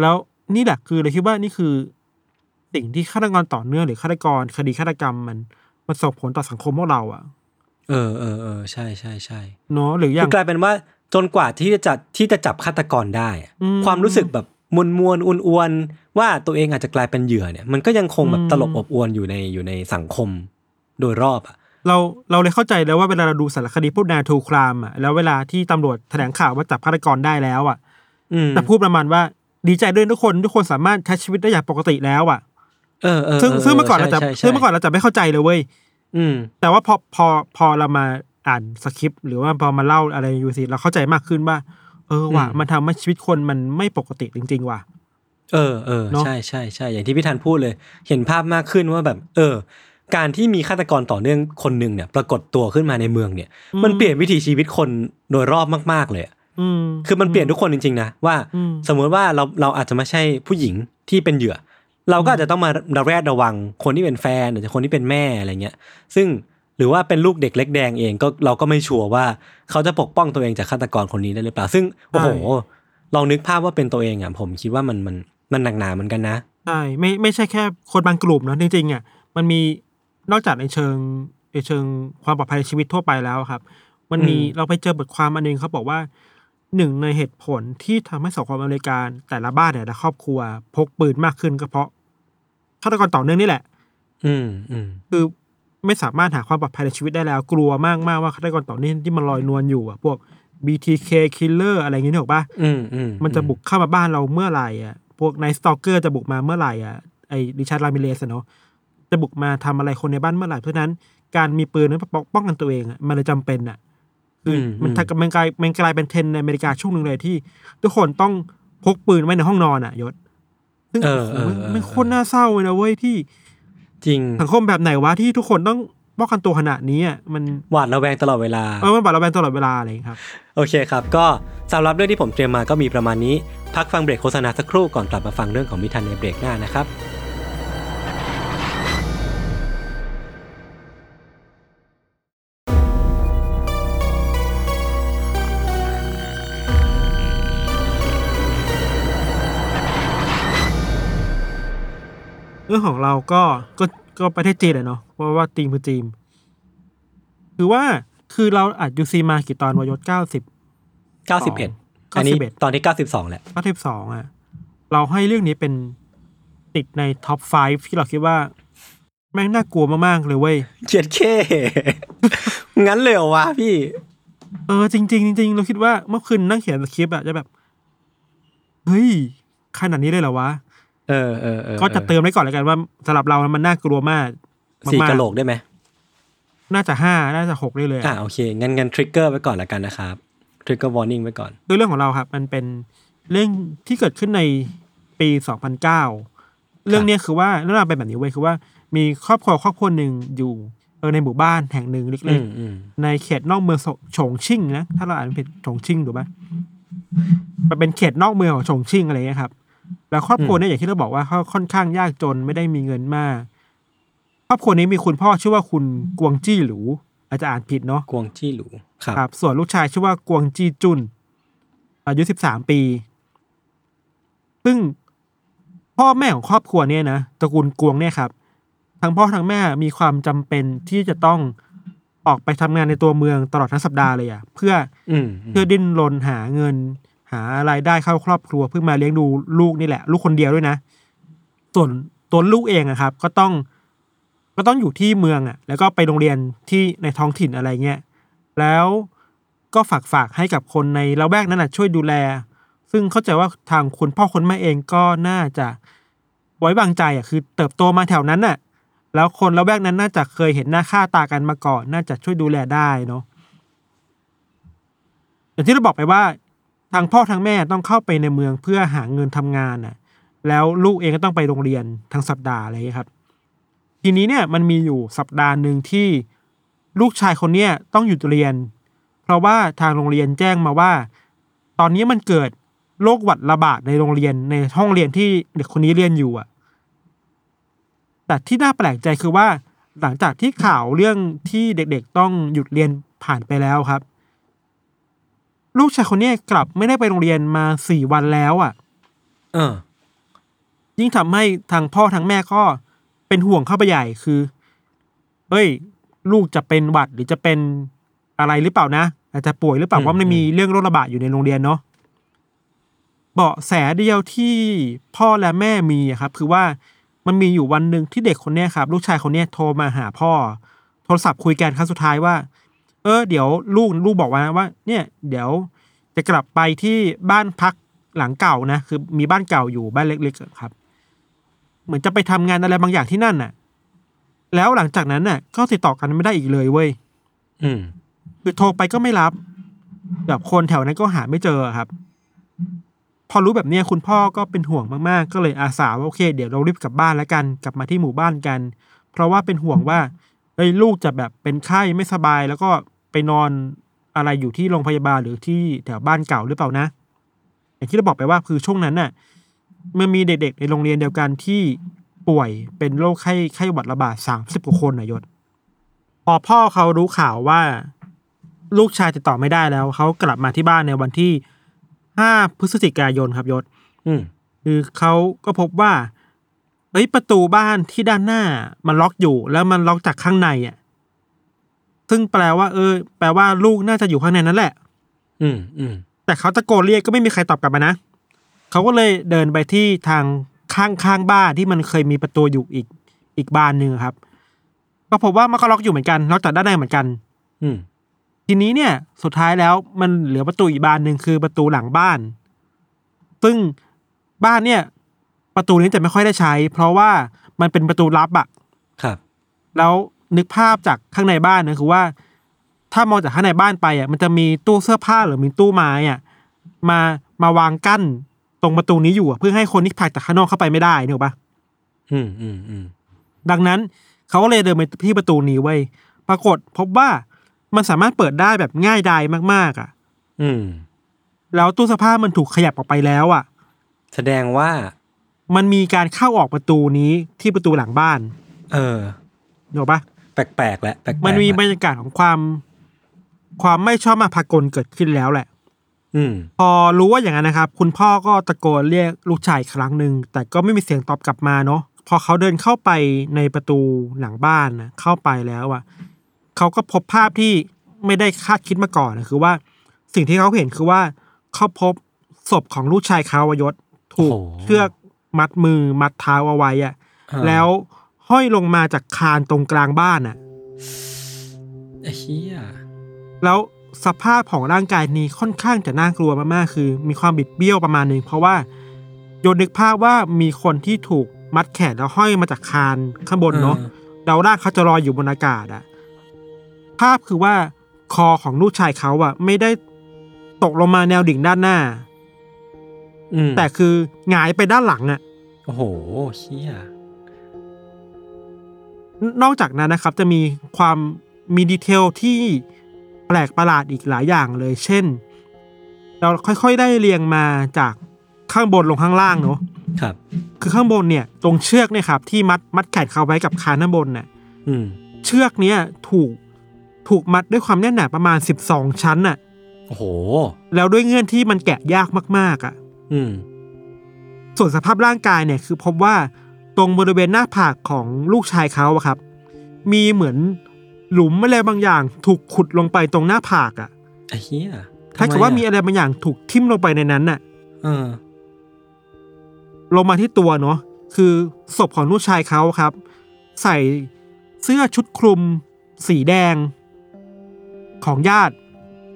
แล้วนี่แหละคือเราคิดว่านี่คือสิ่งที่ฆาตกรต่อเนื่องหรือฆาตกรคดีฆาตกรรมมันมันส่งผลต่อสังคมพวกเราอะ
เออเออเออใช่ใช่ใช่
เนาะหรืออย่า
คื
ง
อกลายเป็นว่าจนกว่าที่จะจัดที่จะจับฆาตกรได้อะ
อืม
ความรู้สึกแบบมวลมวลๆอ้วนๆว่าตัวเองอาจจะกลายเป็นเหยื่อเนี่ย มันก็ยังคงแบบ
อืม
ตลบอบอวนอยู่ในอยู่ในสังคมโดยรอบอะ
เราเราเลยเข้าใจแล้วว่าเวลาเราดูสารคดีพวกนาทูครามอะแล้วเวลาที่ตำรวจแถลงข่าวว่าจับฆาตกรได้แล้วอะ
อืม
แต่พูดประมาณว่าดีใจด้วยทุกคนทุกคนสามารถใช้ชีวิตได้อย่างปกติแล้วอะ
เออเออ
ซึ่งซึ่งเมื่อก่อนเราจะ
ใช่ใช่
ซึ่งเมื่อก่อนเราจะไม่เข้าใจเลยเว้ย
อืม
แต่ว่าพอพอพอเรามาอ่านสคริปต์หรือว่าพอมาเล่าอะไรอยู่สิเราเข้าใจมากขึ้นว่า เออว่ะ
อืม
มันทำให้ชีวิตคนมันไม่ปกติจริง ๆ ว่ะ
เออเออ
เนอะ
ใช่ใช่ใช่อย่างที่พี่ธันพูดเลย เห็นภาพมากขึ้นว่าแบบ เออ การที่มีฆาตกรต่อเนื่องคนหนึ่งเนี่ย ปรากฏตัวขึ้นมาในเมืองเนี่ย มันเปลี่ยนวิถีชีวิตคนโดยรอบมาก ๆ เลยอะ
อืม
คือมันเปลี่ยนทุกคนจริงๆนะว่า
อืม
สมมติว่าเราเราอาจจะไม่ใช่ผู้หญิงที่เป็นเหยื่อ เราก็อาจจะต้องมาระแวดระวังคนที่เป็นแฟนหรือคนที่เป็นแม่อะไรเงี้ย ซึ่งหรือว่าเป็นลูกเด็กเล็กแดงเองก็เราก็ไม่ชัวร์ว่าเขาจะปกป้องตัวเองจากฆาตกรคนนี้ได้หรือเปล่า ซึ่งโอ้โหลองนึกภาพว่าเป็นตัวเองอะผมคิดว่ามันมันมันหนักหนาเหมือนกันนะ
ใช่ไม่ไม่ใช่แค่คนบางกลุ่มเนอะจริงๆอะมันมี นอกจากในเชิงในเชิงความปลอดภัยในชีวิตทั่วไปแล้วครับ มันมี
อืม
เราไปเจอบทความอันหนึงเขาบอกว่าหนึ่งในเหตุผลที่ทำให้สังคมอเมริกันแต่ละบ้านแต่ละครอบครัว พกปืนมากขึ้นก็เพราะฆาตกรต่อเนื่องนี่แหละ
อืมอืม
คือไม่สามารถหาความปลอดภัยในชีวิตได้แล้ว กลัวมากมากๆว่าฆาตกรต่อเนื่องที่มันลอยนวลอยู่อะพวก BTK killer อะไรอย่างเงี้ยนึกออกปะ
อืมอืม
มันจะบุกเข้ามาบ้านเราเมื่อไหร่อะพวก Night Stalker จะบุกมาเมื่อไหร่อะไอ้ Richard Ramirez อะเนาะ จะบุกมาทำอะไรคนในบ้านเมื่อไหร่เพราะฉะนั้นการมีปืนนั้นป้องป้องกันตัวเองอะมันเลยจำเป็นอะคืออ
ม
มัน
อืม
ถ้ามันกลายมันกลายเป็นเทรนด์ในอเมริกาช่วงหนึ่งเลยที่ ทุกคนต้องพกปืนไว้ในห้องนอนอะยศซึ่ง
เออ
โอ้โห
เออเออ
มันโคตรน่าเศร้าเลยนะเว้ยที่
จริง
สังคมแบบไหนวะที่ทุกคนต้องป้องกันตัวขนาดนี้อะมัน
หวาดระแวงตลอดเวลา
เออมันบาดระแวงตลอดเวลาอะไรอย่างเลยครับ
โอเคครับ ก็สำหรับเรื่องที่ผมเตรียมมาก็มีประมาณนี้ พักฟังเบรกโฆษณาสักครู่ก่อนกลับมาฟังเรื่องของมิทันในเบรกหน้านะครับ
เรื่องของเราก็ก็ก็ประเทศจีนแหละเนาะเพราะว่าทีมคือจีนคือว่าคือเราอัดยูซีมากี่ตอนวายศเก้าสิบ
91อันนี้
91
ตอนที่92แหละ
เก้าสิบสองอะ เราให้เรื่องนี้เป็นติดในท็อป 5 ที่เราคิดว่า แม่งน่ากลัวมากๆเลยเว้ย
เขียดเคงั้นเลยเหรอวะพี่
เออจริงๆจริงๆเราคิดว่าเมื่อคืนนั่งเขียนสคริปต์อะจะแบบ เฮ้ยขนาดนี้เลยเหรอวะ
เออเออเออ
ก็จะเติมไว้ก่อนแล้วกันว่าสำหรับเรามันน่ากลัวมาก
สี่
มากๆ
กะโหลกได้ไหม
น่าจะห้าน่าจะหกได้เลย
อ่าโอเคงั้นงั้น trigger ไว้ก่อนละกันนะครับทริกเกอร์วอร์นิ่งไว้ก่อน
คือเรื่องของเราครับ มันเป็นเรื่องที่เกิดขึ้นในปี2009เรื่องเนี้ยคือว่าเรื่องราวเป็นแบบนี้เว้ยคือว่า มีครอบครัวครอบครัวหนึ่งอยู่เออในหมู่บ้านแห่งหนึ่ง
อื
เล็ก
มอืม
ๆในเขตนอกเมืองโฉงชิ่งนะถ้าเราอ่านผิดโฉงชิ่งถูกปะมันเป็นเขตนอกเมืองของโฉงชิ่งอะไรเงี้ยครับ แล้วครอบครัวเนี่ยอย่างที่เราบอกว่าเขาค่อนข้างยากจนไม่ได้มีเงินมาก ครอบครัวนี้มีคุณพ่อชื่อว่าคุณกวงจี้หลูอาจจะอ่านผิดเนาะ
กวงจี้หลูครับ
ครับส่วนลูกชายชื่อว่ากวงจีจุนอายุสิบสามปี ซึ่งพ่อแม่ของครอบครัวเนี่ยนะตระกูลกวงเนี่ยครับทั้งพ่อทั้งแม่มีความจำเป็นที่จะต้องออกไปทำงานในตัวเมืองตลอดทั้งสัปดาห์เลยอะเพื่อ
อืม
เพื่อดิ้นรนหาเงิน หารายได้เข้าครอบครัวเพื่อมาเลี้ยงดูลูกนี่แหละ ลูกคนเดียวด้วยนะ ส่วนตัวลูกเองอะครับ ก็ต้องก็ต้องอยู่ที่เมืองอะแล้วก็ไปโรงเรียนที่ในท้องถิ่นอะไรเงี้ยแล้วก็ฝากฝากให้กับคนในละแวกนั้นนะช่วยดูแล ซึ่งเข้าใจว่าทางคุณพ่อคุณแม่เองก็น่าจะไว้วางใจอะคือ เติบโตมาแถวนั้นน่ะ แล้วคนละแวกนั้นน่าจะเคยเห็นหน้าค่าตากันมาก่อน น่าจะช่วยดูแลได้เนาะอย่างที่เราบอกไปว่า ทางพ่อทางแม่ต้องเข้าไปในเมืองเพื่อหาเงินทำงานน่ะ แล้วลูกเองก็ต้องไปโรงเรียนทั้งสัปดาห์อะไรอย่างเงี้ยครับ ทีนี้เนี่ยมันมีอยู่สัปดาห์หนึ่งที่ลูกชายคนเนี้ยต้องหยุดเรียน เพราะว่าทางโรงเรียนแจ้งมาว่า ตอนนี้มันเกิดโรคหวัดระบาดในโรงเรียนในห้องเรียนที่เด็กคนนี้เรียนอยู่อะ แต่ที่น่าแปลกใจคือว่าหลังจากที่ข่าวเรื่องที่เด็กๆต้องหยุดเรียนผ่านไปแล้วครับ ลูกชายคนนี้กลับไม่ได้ไปโรงเรียนมาสี่วันแล้วอะ
เออ
ยิ่งทำให้ทางพ่อทางแม่ก็เป็นห่วงเข้าไปใหญ่คือ เฮ้ย ลูกจะเป็นหวัดหรือจะเป็นอะไรหรือเปล่านะอาจจะป่วยหรือเปล่า
อืม
เพราะมันมีเรื่องโรคระบาดอยู่ในโรงเรียนเนาะเบาะแสเดียวที่พ่อและแม่มีอะครับ คือว่ามันมีอยู่วันหนึ่งที่เด็กคนเนี้ยครับ ลูกชายคนเนี้ยโทรมาหาพ่อ โทรศัพท์คุยกันครั้งสุดท้ายว่า เออเดี๋ยวลูกลูกบอกว่าว่า เนี่ย เดี๋ยวจะกลับไปที่บ้านพักหลังเก่านะคือมีบ้านเก่าอยู่บ้านเล็กๆอะครับ เหมือนจะไปทำงานอะไรบางอย่างที่นั่นน่ะ แล้วหลังจากนั้นน่ะ ก็ติดต่อกันไม่ได้อีกเลยเว้ย
อืม
คือโทรไปก็ไม่รับ แบบคนแถวนั้นก็หาไม่เจอครับ พอรู้แบบเนี้ยคุณพ่อก็เป็นห่วงมากๆ ก็เลยอาสาว่าโอเค เดี๋ยวเรารีบกลับบ้านแล้วกัน กลับมาที่หมู่บ้านกัน เพราะว่าเป็นห่วงว่าเอ้ยลูกจะแบบเป็นไข้ไม่สบายแล้วก็ ไปนอนอะไรอยู่ที่โรงพยาบาลหรือที่แถวบ้านเก่าหรือเปล่านะ อย่างที่เราบอกไปว่าคือช่วงนั้นน่ะมันมีเด็กๆในโรงเรียนเดียวกันที่ป่วยเป็นโรคไข้ไข้หวัดระบาดสามสิบกว่าคนนายศพอพ่อเขารู้ข่าวว่า ลูกชายติดต่อไม่ได้แล้ว เขากลับมาที่บ้านในวันที่ห้าพฤศจิกายนครับยศ
อืม
คือเขาก็พบว่าเอ้ยประตูบ้านที่ด้านหน้ามันล็อกอยู่แล้วมันล็อกจากข้างในอะ ซึ่งแปลว่า เออ แปลว่าลูกน่าจะอยู่ข้างในนั่นแหละ
อืมอืม
แต่เขาตะโกนเรียกก็ไม่มีใครตอบกลับมานะเขาก็เลยเดินไปที่ทางข้างข้างบ้านที่มันเคยมีประตูอยู่อีกอีกบานหนึ่งครับ ก็พบว่ามันก็ล็อกอยู่เหมือนกันล็อกจากด้านในเหมือนกัน
อืม
ทีนี้เนี่ย สุดท้ายแล้วมันเหลือประตูอีกบานหนึ่งคือประตูหลังบ้าน ซึ่งบ้านเนี่ย ประตูนี้จะไม่ค่อยได้ใช้ เพราะว่ามันเป็นประตูลับอะ
ครับ
แล้ว นึกภาพจากข้างในบ้านนะคือว่า ถ้ามองจากข้างในบ้านไปอะมันจะมีตู้เสื้อผ้าหรือมีตู้ไม้อะมามาวางกั้นตรงประตูนี้อยู่อะเพื่อให้คนที่ผ่านจากข้างนอกเข้าไปไม่ได้เนี่ยหรอกปะ
อืมอืมอืม
ดังนั้นเขาก็เลยเดินไปที่ประตูนี้ไว้ยปรากฏพบว่ามันสามารถเปิดได้แบบง่ายดายมากๆ อะ
อืม
แล้วตู้เสื้อผ้ามันถูกขยับออกไปแล้วอะ
แสดงว่า
มันมีการเข้าออกประตูนี้ที่ประตูหลังบ้าน
เออ
เดี๋ยวปะ
แปลกๆแล้วแปลกๆ
มันมีบร
ละ
รยากาศของความ ความไม่ชอบมาพากลเกิดขึ้นแล้วแหละ
อืม
พอรู้ว่าอย่างนั้นนะครับ คุณพ่อก็ตะโกนเรียกลูกชายอีกครั้งหนึ่งแต่ก็ไม่มีเสียงตอบกลับมาเนาะพอเขาเดินเข้าไปในประตูหลังบ้านนะเข้าไปแล้วอะเขาก็พบภาพที่ไม่ได้คาดคิดมาก่อนนะคือว่า สิ่งที่เขาเห็นคือว่าเขาพบศพของลูกชายเขาวายศถูก
โอ้โห
เชือกมัดมือมัดเท้าเอาไว้อะ
อ่า
แล้ว ห้อยลงมาจากคานตรงกลางบ้านอะ
ไอ้เหี้ย
แล้วสภาพของร่างกายนี้ค่อนข้างจะน่ากลัวมากๆ คือ มีความบิดเบี้ยวประมาณหนึ่งเพราะว่าโยนนึกภาพว่ามีคนที่ถูกมัดแขนแล้วห้อยมาจากคานข้างบนเนาะแล้วร่างเขาจะลอยอยู่บนอากาศอะภาพคือว่าคอของลูกชายเขาอะไม่ได้ตกลงมาแนวดิ่งด้านหน้า
อืม
แต่คือหงายไปด้านหลังอะ
โอ้โหเหี้ย
นอกจากนั้นนะครับจะมีความมีดีเทลที่แปลกประหลาดอีกหลายอย่างเลย เช่น เราค่อยๆได้เรียงมาจากข้างบนลงข้างล่างเนาะ
ครับ
คือข้างบนเนี่ย ตรงเชือกเนี่ยครับ ที่มัดมัดแขนเขาไว้กับคานด้านบนเนี่ย
อืม
เชือกเนี้ยถูกถูกมัดด้วยความแน่นหนาประมาณสิบสองชั้นน่ะ
โอ้โห
แล้วด้วยเงื่อนที่มันแกะยากมาก ๆอะ
อืม
ส่วนสภาพร่างกายเนี่ย คือพบว่า ตรงบริเวณหน้าผากของลูกชายเขาอะครับ มีเหมือนหลุมอะไรบางอย่าง ถูกขุดลงไปตรงหน้าผากอะ
ไอ้เหี้ย
ถ้าเกิดว่ามีอะไรบางอย่างถูกทิ่มลงไปในนั้นน่ะ
เออ
ลงมาที่ตัวเนาะคือศพของลูกชายเขาครับ ใส่เสื้อชุดคลุม สีแดง ของญาติ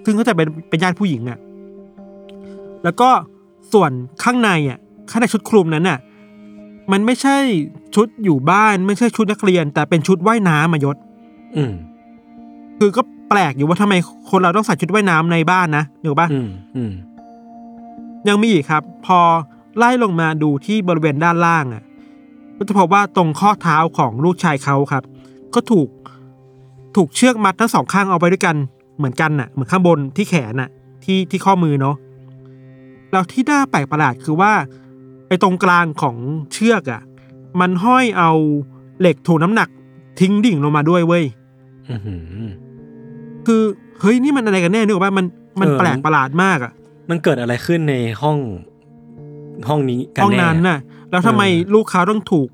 ซึ่งก็จะเป็นเป็นญาติผู้หญิงอะแล้วก็ส่วนข้างในอะข้างในชุดคลุมนั้นน่ะ มันไม่ใช่ชุดอยู่บ้านไม่ใช่ชุดนักเรียน แต่เป็นชุดว่ายน้ำมายศ
อืม
คือก็แปลกอยู่ว่าทำไมคนเราต้องใส่ชุดว่ายน้ำในบ้านนะเดี๋ยวป่ะ
อืม อืม
ยังมีอีกครับ พอไล่ลงมาดูที่บริเวณด้านล่างอะ ก็จะพบว่าตรงข้อเท้าของลูกชายเขาครับ ก็ถูกถูกเชือกมัดทั้งสองข้างเอาไปด้วยกันเหมือนกันน่ะ เหมือนข้างบนที่แขนน่ะ ที่ที่ข้อมือเนาะแล้วที่น่าแปลกประหลาดคือว่าไอ้ ตรงกลางของเชือกอะ มันห้อยเอาเหล็กถ่วงน้ำหนัก ทิ้งดิ่งลงมาด้วยเว้ย
อือหือ
คือเฮ้ยนี่มันอะไรกันแน่นึกออกป่ะมันมัน
เออ
แปลกประหลาดมากอะ
มันเกิดอะไรขึ้นในห้องห้องนี้กัน
ห้อง
แน่
นั้นน่ะ แล้วทำไม
เออ
ลูกเขาต้องถูก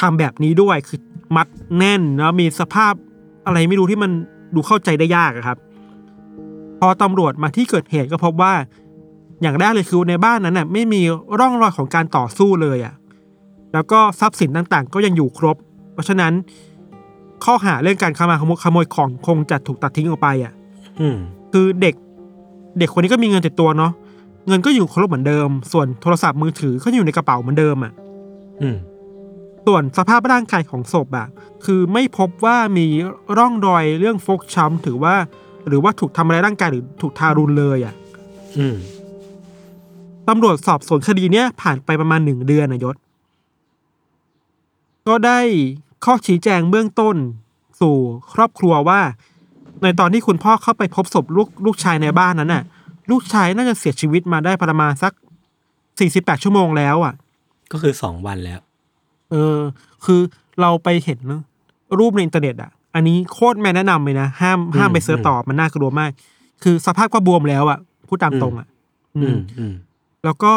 ทำแบบนี้ด้วยคือมัดแน่นแล้วมีสภาพอะไรไม่รู้ที่มันดูเข้าใจได้ยากอะครับ พอตำรวจมาที่เกิดเหตุก็พบว่า อย่างแรกเลยคือในบ้านนั้นน่ะไม่มีร่องรอยของการต่อสู้เลยอะแล้วก็ทรัพย์สินต่างๆ ก็ยังอยู่ครบ เพราะฉะนั้น ข้อหาเรื่องการขโมยขโมยของคงจะถูกตัดทิ้งออกไปอะ
อืม
คือเด็ก เด็กคนนี้ก็มีเงินติดตัวเนาะเงินก็อยู่ครบเหมือนเดิม ส่วนโทรศัพท์มือถือก็อยู่ในกระเป๋าเหมือนเดิมอะ
อืม
ส่วนสภาพร่างกายของศพอะ คือไม่พบว่ามีร่องรอยเรื่องฟกช้ำถือว่า หรือว่าถูกทำร้ายร่างกายหรือถูกทารุณเลยอะ
อืม
ตำรวจสอบสวนคดีเนี้ยผ่านไปประมาณหนึ่งเดือนนายศ ก็ได้ข้อชี้แจงเบื้องต้น สู่ครอบครัวว่า ในตอนที่คุณพ่อเข้าไปพบศพลูกลูกชายในบ้านนั้นน่ะ ลูกชายน่าจะเสียชีวิตมาได้ประมาณสักสี่สิบแปดชั่วโมงแล้วอะ
ก็คือสองวันแล้ว
เออ คือเราไปเห็นรูปในอินเทอร์เน็ตอะ อันนี้โคตรไม่แนะนำเลยนะห้ามห้ามไป search ต่อมันน่ากลัวมาก คือสภาพก็บวมแล้วอะพูดตามตรงอะ
อื
อื
ม
ม
อืม
แล้วก็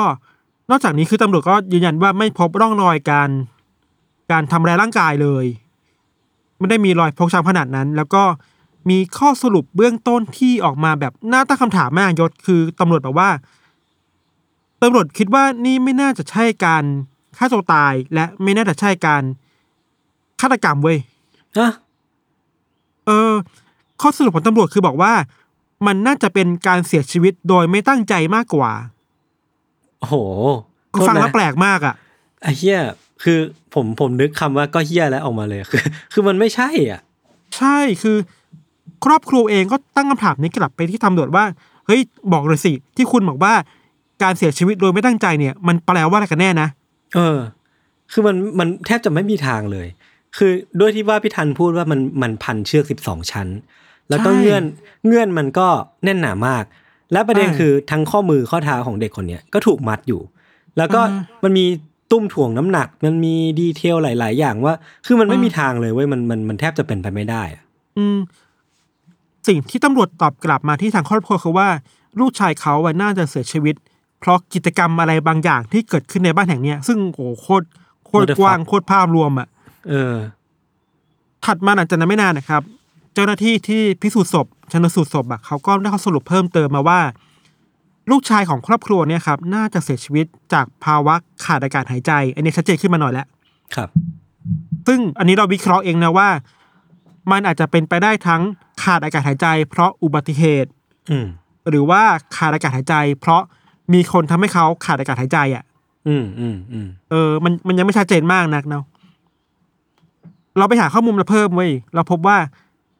นอกจากนี้คือตำรวจก็ยืนยันว่าไม่พบร่องรอยการการทำร้ายร่างกายเลย ไม่ได้มีรอยฟกช้ำขนาดนั้น แล้วก็มีข้อสรุปเบื้องต้นที่ออกมาแบบน่าตั้งคำถามมากยศคือตำรวจบอกว่าตำรวจคิดว่านี่ไม่น่าจะใช่การฆ่าตัวตายและไม่น่าจะใช่การฆาตกรรมเว้ย
ฮะ
เออ ข้อสรุปของตำรวจคือบอกว่า มันน่าจะเป็นการเสียชีวิตโดยไม่ตั้งใจมากกว่า
โอ้โห
ฟังแล้วแปลกมากอะ
ไอไอ้เฮียคือผมผมนึกคำว่าก็เฮียแล้วออกมาเลยคือ คือมันไม่ใช่อะ
ใช่คือ ครอบครัวเองก็ตั้งคำถามนี้กลับไปที่ตำรวจว่าเฮ้ยบอกเลยสิที่คุณบอกว่าการเสียชีวิตโดยไม่ตั้งใจเนี่ย มันแปลว่าอะไรกันแน่นะ
เออ คือมันมันแทบจะไม่มีทางเลย คือด้วยที่ว่าพี่ทันพูดว่ามันมันพันเชือกสิบสองชั้น แล้วก็
ใช่
เงื่อนเงื่อนมันก็แน่นหนามาก และประเด็น
ใช่
คือทั้งข้อมือข้อเท้าของเด็กคนเนี้ยก็ถูกมัดอยู่ แล้วก็
อ่า
มันมีตุ้มถ่วงน้ำหนัก มันมีดีเทลหลาย ๆ อย่างว่า คือมันไม่
อ่ามี
มีทางเลยเว้ยมันมันมันแทบจะเป็นไปไม่ได้อะ
อืมสิ่งที่ตำรวจตอบกลับมาที่ทางครอบครัวคือว่า ลูกชายเขาอะน่าจะเสียชีวิต เพราะกิจกรรมอะไรบางอย่างที่เกิดขึ้นในบ้านแห่งเนี้ย ซึ่งโอ้โหโคตรโคตรกว้างโคตรภาพรวมอะ
เออ
ถัดมาหลังจากนั้นไม่นานนะครับ เจ้าหน้าที่ที่พิสูจน์ศพ ชนสูตรศพอะเขาก็ได้ข้อสรุปเพิ่มเติมมาว่า ลูกชายของครอบครัวเนี่ยครับ น่าจะเสียชีวิตจากภาวะขาดอากาศหายใจ อันนี้ชัดเจนขึ้นมาหน่อยแล้ว
ครับ
ซึ่งอันนี้เราวิเคราะห์เองนะว่า มันอาจจะเป็นไปได้ทั้งขาดอากาศหายใจ เพราะอุบัติเหตุ
อืม
หรือว่าขาดอากาศหายใจ เพราะมีคนทำให้เขาขาดอากาศหายใจอะ
อืมอืมอืม
เออ มันมันยังไม่ชัดเจนมากนักเนาะเราไปหาข้อมูลมาเพิ่มเว้ยเราพบว่า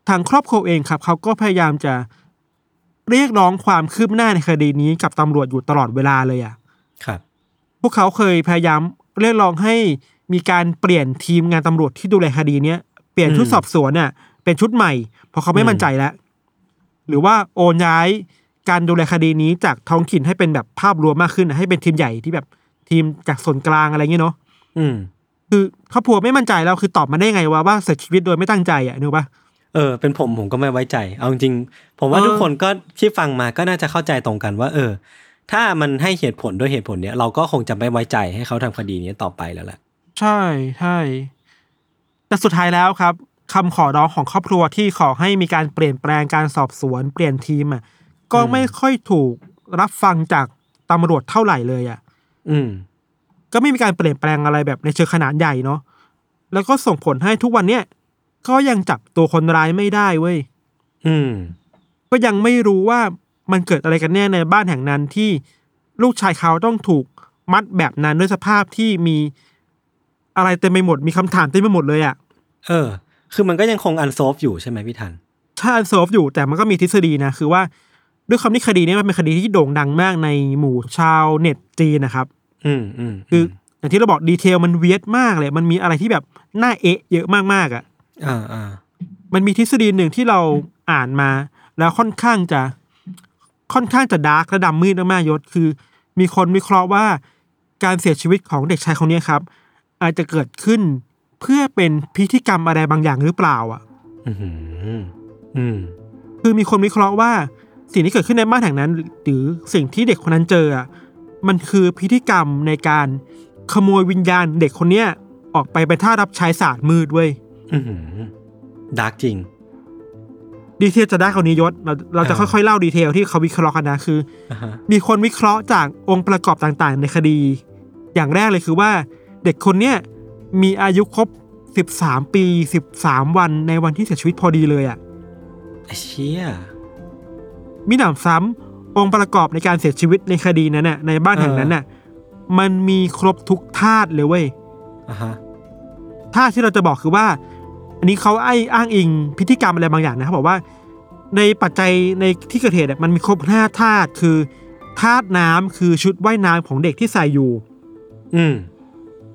ทางครอบครัวเองครับเขาก็พยายามจะเรียกร้องความคืบหน้าในคดีนี้กับตำรวจอยู่ตลอดเวลาเลยอะ
ครับ
พวกเขาเคยพยายามเรียกร้องให้มีการเปลี่ยนทีมงานตำรวจที่ดูแลคดีเนี้ยเปลี่ยนชุด
อืม
สอบสวนน่ะ เป็นชุดใหม่เพราะเขาไม่
อืม
มั่นใจแล้ว หรือว่าโอนย้ายการดูแลคดีนี้จากท้องถิ่นให้เป็นแบบภาพรวมมากขึ้นน่ะให้เป็นทีมใหญ่ที่แบบทีมจากส่วนกลางอะไรเงี้ยเนาะ
อืม
คือครอบครัวไม่มั่นใจแล้วคือตอบมาได้ไงว่าว่าเสียชีวิตโดยไม่ตั้งใจอะนึกปะ
เออเป็นผมผมก็ไม่ไว้ใจ เอาจริงๆผมว่า
เออ
ทุกคนก็ที่ฟังมาก็น่าจะเข้าใจตรงกันว่า เออ ถ้ามันให้เหตุผลด้วยเหตุผลเนี้ยเราก็คงจะไม่ไว้ใจให้เขาทำคดีนี้ต่อไปแล้วแหละ
ใช่ใช่แต่สุดท้ายแล้วครับคำขอร้องของครอบครัวที่ขอให้มีการเปลี่ยนแปลงการสอบสวนเปลี่ยนทีมอะก็
อืม
ไม่ค่อยถูกรับฟังจากตำรวจเท่าไหร่เลยอะ
อืม
ก็ไม่มีการเปลี่ยนแปลงอะไรแบบในเชิงขนาดใหญ่เนาะแล้วก็ส่งผลให้ทุกวันเนี้ย ก็ยังจับตัวคนร้ายไม่ได้เว้ย
อืม
ก็ยังไม่รู้ว่ามันเกิดอะไรกันแน่ในบ้านแห่งนั้นที่ลูกชายเขาต้องถูกมัดแบบนั้นด้วยสภาพที่มีอะไรเต็มไปหมดมีคำถามเต็มไปหมดเลยอะ่ะ
เออ คือมันก็ยังคง unsolved อยู่ใช่ไหมพี่ทัน
ถ้า unsolved อยู่แต่มันก็มีทฤษฎีนะ คือว่าด้วยความที่คดีนี้มันเป็นคดีที่โด่งดังมากในหมู่ชาวเน็ตจีนนะครับ
อืมอืม
คืออย่างที่เราบอกดีเทลมันเวียดมากเลย มันมีอะไรที่แบบน่าเอะเยอะมากๆอะ
อ่าอ่า
มันมีทฤษฎีหนึ่งที่เราอ่านมา แล้วค่อนข้างจะค่อนข้างจะดาร์กและดำมืดมากๆยศคือ มีคนวิเคราะห์ว่าการเสียชีวิตของเด็กชายคนนี้ครับ อาจจะเกิดขึ้นเพื่อเป็นพิธีกรรมอะไรบางอย่างหรือเปล่า อะ
อืมอืม
คือมีคนวิเคราะห์ว่า สิ่งที่เกิดขึ้นในบ้านแห่งนั้น หรือสิ่งที่เด็กคนนั้นเจออะมันคือพิธีกรรมในการขโมยวิญญาณเด็กคนเนี้ยออกไปเป็นทาสรับใช้ศาสตร์มืดเว้ย
อืม dark จริง
detail จะได้คราวนี้ยศ เราเราจะ
อ่า
ค่อยๆเล่า detail ที่เขาวิเคราะห์กันนะคือ
อ่าฮะ
มีคนวิเคราะห์จากองค์ประกอบต่างๆ ในคดี อย่างแรกเลยคือว่า เด็กคนเนี้ยมีอายุครบ13ปี13วันในวันที่เสียชีวิตพอดีเลยอะ่ะ
ไอ้เชี่ย
มิหนำซ้ำองค์ประกอบในการเสียชีวิตในคดีนั้นน่ะ ในบ้านแห่งนั้นน่ะ มันมีครบทุกธาตุเลยเว้ย
อ่าฮะ
ธาตุที่เราจะบอกคือว่า อันนี้เขาไอ้อ้างอิงพิธีกรรมอะไรบางอย่างนะเขาบอกว่า ในปัจจัยในที่เกิดเหตุอะมันมีครบห้าธาตุคือธาตุน้ำคือชุดว่ายน้ำของเด็กที่ใส่อยู่
อืม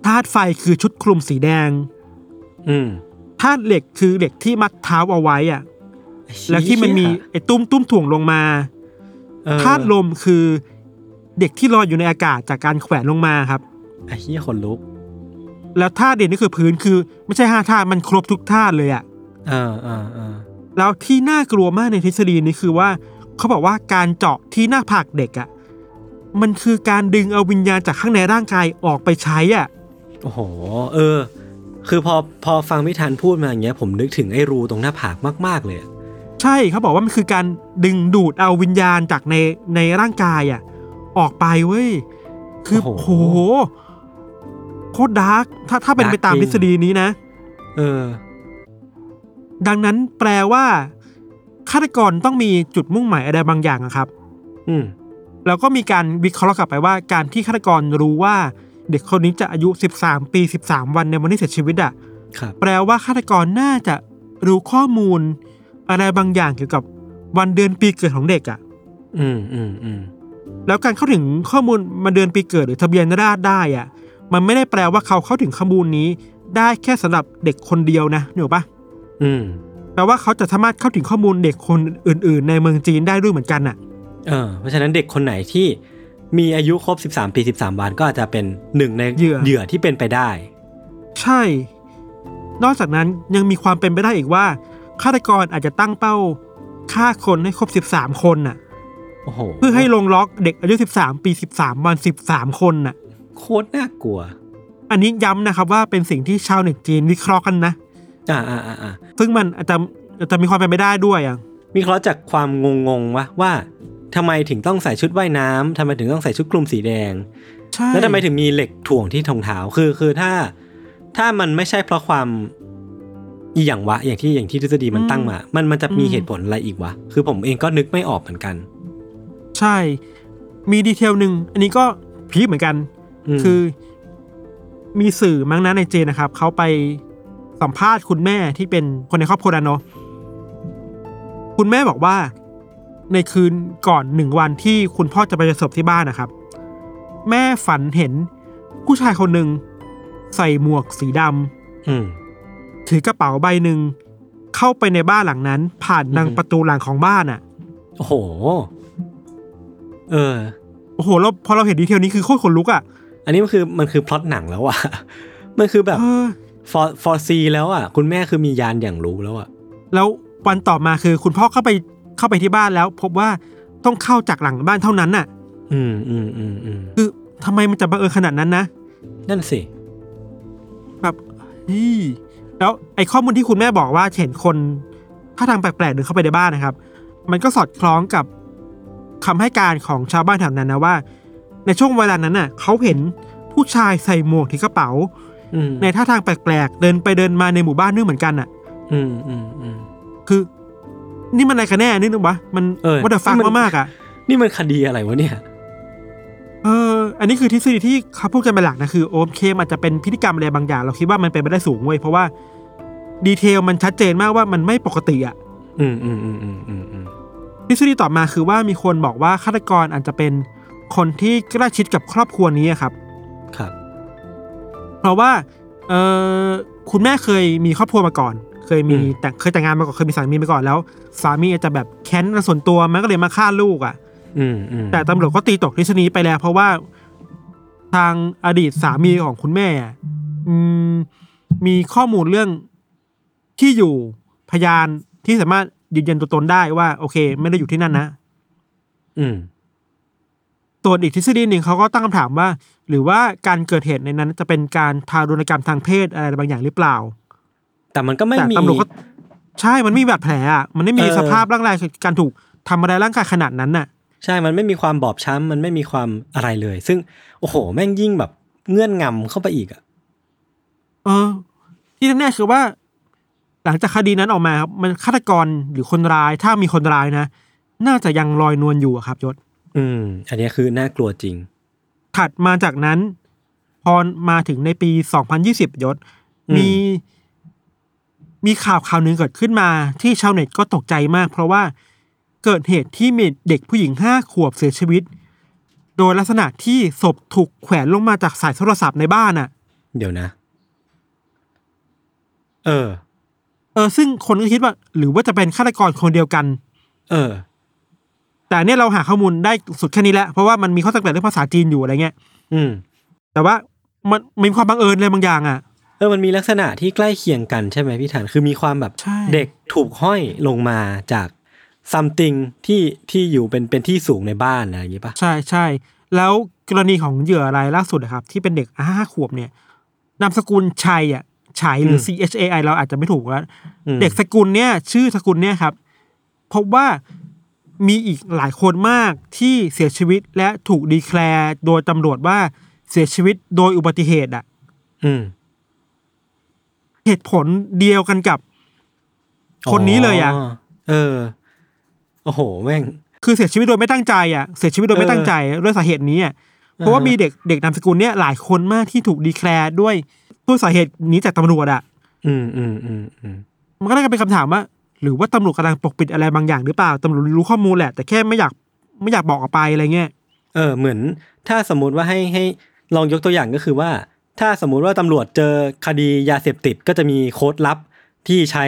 ธาตุไฟคือชุดคลุมสีแดง
อืม
ธาตุเหล็กคือเหล็กที่มัดเท้าเอาไว้อะ
ไอ้เชี่ย
แล้วที่มันมีไอ้ตุ้มตุ้มถ่วงลงมา
เออ
ธาตุลมคือเด็กที่ลอยอยู่ในอากาศจากการแขวนลงมาครับ
ไอ้เชี่ยคนลุก
แล้วธาตุเด่นนี่คือพื้นคือ ไม่ใช่ห้าธาตุมันครบทุกธาตุเลยอะ
เออเออเออ
แล้วที่น่ากลัวมากในทฤษฎีนี้คือว่า เขาบอกว่าการเจาะที่หน้าผากเด็กอะมันคือการดึงเอาวิญญาณจากข้างในร่างกายออกไปใช้อะ
โอ้โห เออ คือพอพอฟังพี่ทันพูดมาอย่างเงี้ย ผมนึกถึงไอ้รูตรงหน้าผากมาก ๆ เลยอะ
ใช่เขาบอกว่ามันคือการดึงดูดเอาวิญญาณจากในในร่างกายอะ ออกไปเว้ย คือโห โคตรดาร์กถ้าถ้าเป็นไปตามทฤษฎีนี้นะ
เออ
ดังนั้นแปลว่าฆาตกรต้องมีจุดมุ่งหมายอะไรบางอย่างอะครับ
อืม
แล้วก็มีการวิเคราะห์กลับไปว่า การที่ฆาตกรรู้ว่า เด็กคนนี้จะอายุ 13 ปี 13 วันในวันที่เสียชีวิตอะ
ครับ
แปลว่าฆาตกรน่าจะรู้ข้อมูล อะไรบางอย่างเกี่ยวกับวันเดือนปีเกิดของเด็กอะ
อืมอืมอืม
แล้วการเข้าถึงข้อมูลมาเดือนปีเกิดหรือทะเบียนราษฎร์ได้อะ มันไม่ได้แปลว่าเขาเข้าถึงข้อมูลนี้ ได้แค่สำหรับเด็กคนเดียวนะเหนกปะ
อืม
แปลว่าเขาจะสามารถเข้าถึงข้อมูลเด็กคนอื่น ๆ ในเมืองจีนได้ด้วยเหมือนกันอะ
เออ เพราะฉะนั้นเด็กคนไหนที่มีอายุครบ 13 ปี 13 วันก็อาจจะเป็นหนึ่งใน
เหยื่อ
เหยื่อที่เป็นไปได้
ใช่ นอกจากนั้นยังมีความเป็นไปได้อีกว่าฆาตกรอาจจะตั้งเป้าฆ่าคนให้ครบ 13 คนน่ะ
โอ้โห
เพื่อให้ลงล็อกเด็กอายุ 13 ปี 13 วัน 13 คนน่ะ
โคตรน่ากลัว
อันนี้ย้ำนะครับว่าเป็นสิ่งที่ชาวเน็ตจีนวิเคราะห์กันนะ
อ่าอ่าอ่าอ่า
ซึ่งมันอาจจะอาจจะมีความเป็นไปได้ด้วยอะ
มีเคราะห์จากความงงงๆวะว่าทำไมถึงต้องใส่ชุดว่ายน้ำทำไมถึงต้องใส่ชุดคลุมสีแดง
ใช่
แล้วทำไมถึงมีเหล็กถ่วงที่ทงเท้าคือคือถ้า ถ้ามันไม่ใช่เพราะความอีอย่างวะ อย่างที่อย่างที่ทฤษฎีมันตั้งมา มันมันจะมีเหตุผลอะไรอีกวะ คือผมเองก็นึกไม่ออกเหมือนกัน
ใช่ มีดีเทลหนึ่ง อันนี้ก็พีคเหมือนกัน
อืม
คือ มีสื่อมั้งนะในจีนนะครับเขาไปสัมภาษณ์คุณแม่ที่เป็นคนในครอบครัวนั้นเนาะคุณแม่บอกว่า ในคืนก่อนหนึ่งวันที่คุณพ่อจะไปเจอศพที่บ้านนะครับ แม่ฝันเห็นผู้ชายคนหนึ่งใส่หมวกสีดำ
อืม
ถือกระเป๋าใบหนึ่งเข้าไปในบ้านหลังนั้น ผ่านทาง
อือฮึ
ประตูหลังของบ้านอะ
โอ้โห เออ
โอ้โหแล้วพอเราเห็น detail นี้คือโคตรขนลุกอะ
อันนี้มันคือมันคือพล็อตหนังแล้วอะมันคือแบบ
เออ
fore foresee แล้วอะคุณแม่คือมีญาณหยั่งรู้แล้วอะ
แล้ววันต่อมาคือคุณพ่อเข้าไปเข้าไปที่บ้านแล้ว พบว่าต้องเข้าจากหลังบ้านเท่านั้นน่ะ
อืมอืมอืมอืม
คือทำไมมันจะบังเอิญขนาดนั้นนะ
นั่นสิ
แบบเฮ้ยแล้วไอ้ข้อมูลที่คุณแม่บอกว่าเห็นคนท่าทางแปลกๆเดินเข้าไปในบ้านนะครับ มันก็สอดคล้องกับคำให้การของชาวบ้านแถวนั้นนะว่า ในช่วงเวลานั้นน่ะเขาเห็นผู้ชายใส่หมวกถือกระเป๋า
อืม
ในท่าทางแปลกๆ เดินไปเดินมาในหมู่บ้านนึกเหมือนกันอะ
อืมอืมอืม
คือ นี่มันอะไรกันแน่นึกนึกวะมัน
เออ
วัตฟัก
นี่มัน
มากๆอะ
นี่มันคดีอะไรวะเนี่ย
เออ อันนี้คือทฤษฎีที่เขาพูดกันเป็นหลักนะคือโอเคมอาจจะเป็นพฤติกรรมอะไรบางอย่าง เราคิดว่ามันเป็นไปได้สูงเว้ยเพราะว่า ดีเทลมันชัดเจนมากว่ามันไม่ปกติอะ
อืมอืมอืมอืมอืมอืม
ทฤษฎีต่อมาคือว่ามีคนบอกว่าฆาตกรอาจจะเป็น คนที่ใกล้ชิดกับครอบครัวนี้อะครับ
ครับ
เพราะว่าเออคุณแม่เคยมีครอบครัวมาก่อน เคยมี
อืม
แต่เคยแต่งงานมาก่อนเคยมีสามีมาก่อนแล้ว สามีอาจจะแบบแค้นส่วนตัวมันก็เลยมาฆ่าลูกอะ
อืมอืม
แต่ตำรวจก็ตีตกทฤษฎีไปแล้ว เพราะว่าทางอดีตสามีของคุณแม่อะอืมมีข้อมูลเรื่องที่อยู่พยานที่สามารถยืนยันตัวตนได้ว่า โอเค ไม่ได้อยู่ที่นั่นนะ
อืม
ส่วนอีกทฤษฎีหนึ่งเขาก็ตั้งคำถามว่า หรือว่าการเกิดเหตุในนั้นจะเป็นการทารุณกรรมทางเพศอะไรบางอย่างหรือเปล่า
แต่มันก็ไม่
แต่
มี
ตำรวจก็ใช่มันไม่มีบาดแผลอะมันไม่มี
เออ
สภาพร่างกายการถูกทำอะไรายร่างกายขนาดนั้นน่ะ
ใช่มันไม่มีความบอบช้ำมันไม่มีความอะไรเลย ซึ่งโอ้โห แม่งยิ่งแบบเงื่อนงำเข้าไปอีกอะ
เออ ที่แน่ๆคือว่า หลังจากคดีนั้นออกมาครับมันฆาตกรหรือคนร้ายถ้ามีคนร้ายนะ น่าจะยังลอยนวลอยู่อะครับยศ
อืม อันนี้คือน่ากลัวจริง
ถัดมาจากนั้น พอมาถึงในปี 2020 ยศ
อืม
มีมีข่าวข่าวหนึ่งเกิดขึ้นมา ที่ชาวเน็ตก็ตกใจมาก เพราะว่าเกิดเหตุที่มีเด็กผู้หญิงห้าขวบเสียชีวิต โดยลักษณะที่ศพถูกแขวนลงมาจากสายโทรศัพท์ในบ้านอะ
เดี๋ยวนะ เออ
เออ ซึ่งคนก็คิดว่า หรือว่าจะเป็นฆาตกรคนเดียวกัน
เออ
แต่เนี่ยเราหาข้อมูลได้สุดแค่นี้แหละเพราะว่ามันมีข้อสังเกตเรื่องภาษาจีนอยู่อะไรเงี้ย
อืม
แต่ว่ามันมีความบังเอิญอะไรบางอย่างอะ
เออมันมีลักษณะที่ใกล้เคียงกันใช่ไหมพี่ธันคือมีความแบบ
ใช่
เด็กถูกห้อยลงมาจาก something ที่ที่อยู่เป็นเป็นที่สูงในบ้านอะไรอย่างงี้ปะ
ใช่ใช่แล้วกรณีของเหยื่อรายล่าสุดนะครับ ที่เป็นเด็กห้าขวบเนี่ยนามสกุลชัยอะชัยหรือ C H A I เราอาจจะไม่ถูกแล้ว
อืม
เด็กสกุลเนี่ย ชื่อสกุลเนี่ยครับพบว่า มีอีกหลายคนมากที่เสียชีวิตและถูกดีแคลร์โดยตำรวจว่าเสียชีวิตโดยอุบัติเหตุอะ
อืม
เหตุผลเดียวกันกับ คนนี้เลยอะ
เออ โอ้โห แม่ง
คือเสียชีวิตโดยไม่ตั้งใจอะ เสียชีวิตโดยไม่ตั้งใจด้วยสาเหตุนี้อะ เพราะว่ามีเด็กเด็กนามสกุลเนี่ยหลายคนมากที่ถูกดีแคลร์ด้วยด้วยสาเหตุนี้จากตำรวจอะ
อืมอืมอืมอืม
มันก็เลยเป็นคำถามว่า หรือว่าตำรวจกำลังปกปิดอะไรบางอย่างหรือเปล่าตำรวจรู้ข้อมูลแหละแต่แค่ไม่อยากไม่อยากบอกออกไปอะไรเงี้ย
เออเหมือนถ้าสมมุติว่าให้ให้ลองยกตัวอย่างก็คือว่า ถ้าสมมุติว่าตำรวจเจอคดียาเสพติดก็จะมีโค้ดลับที่ใช้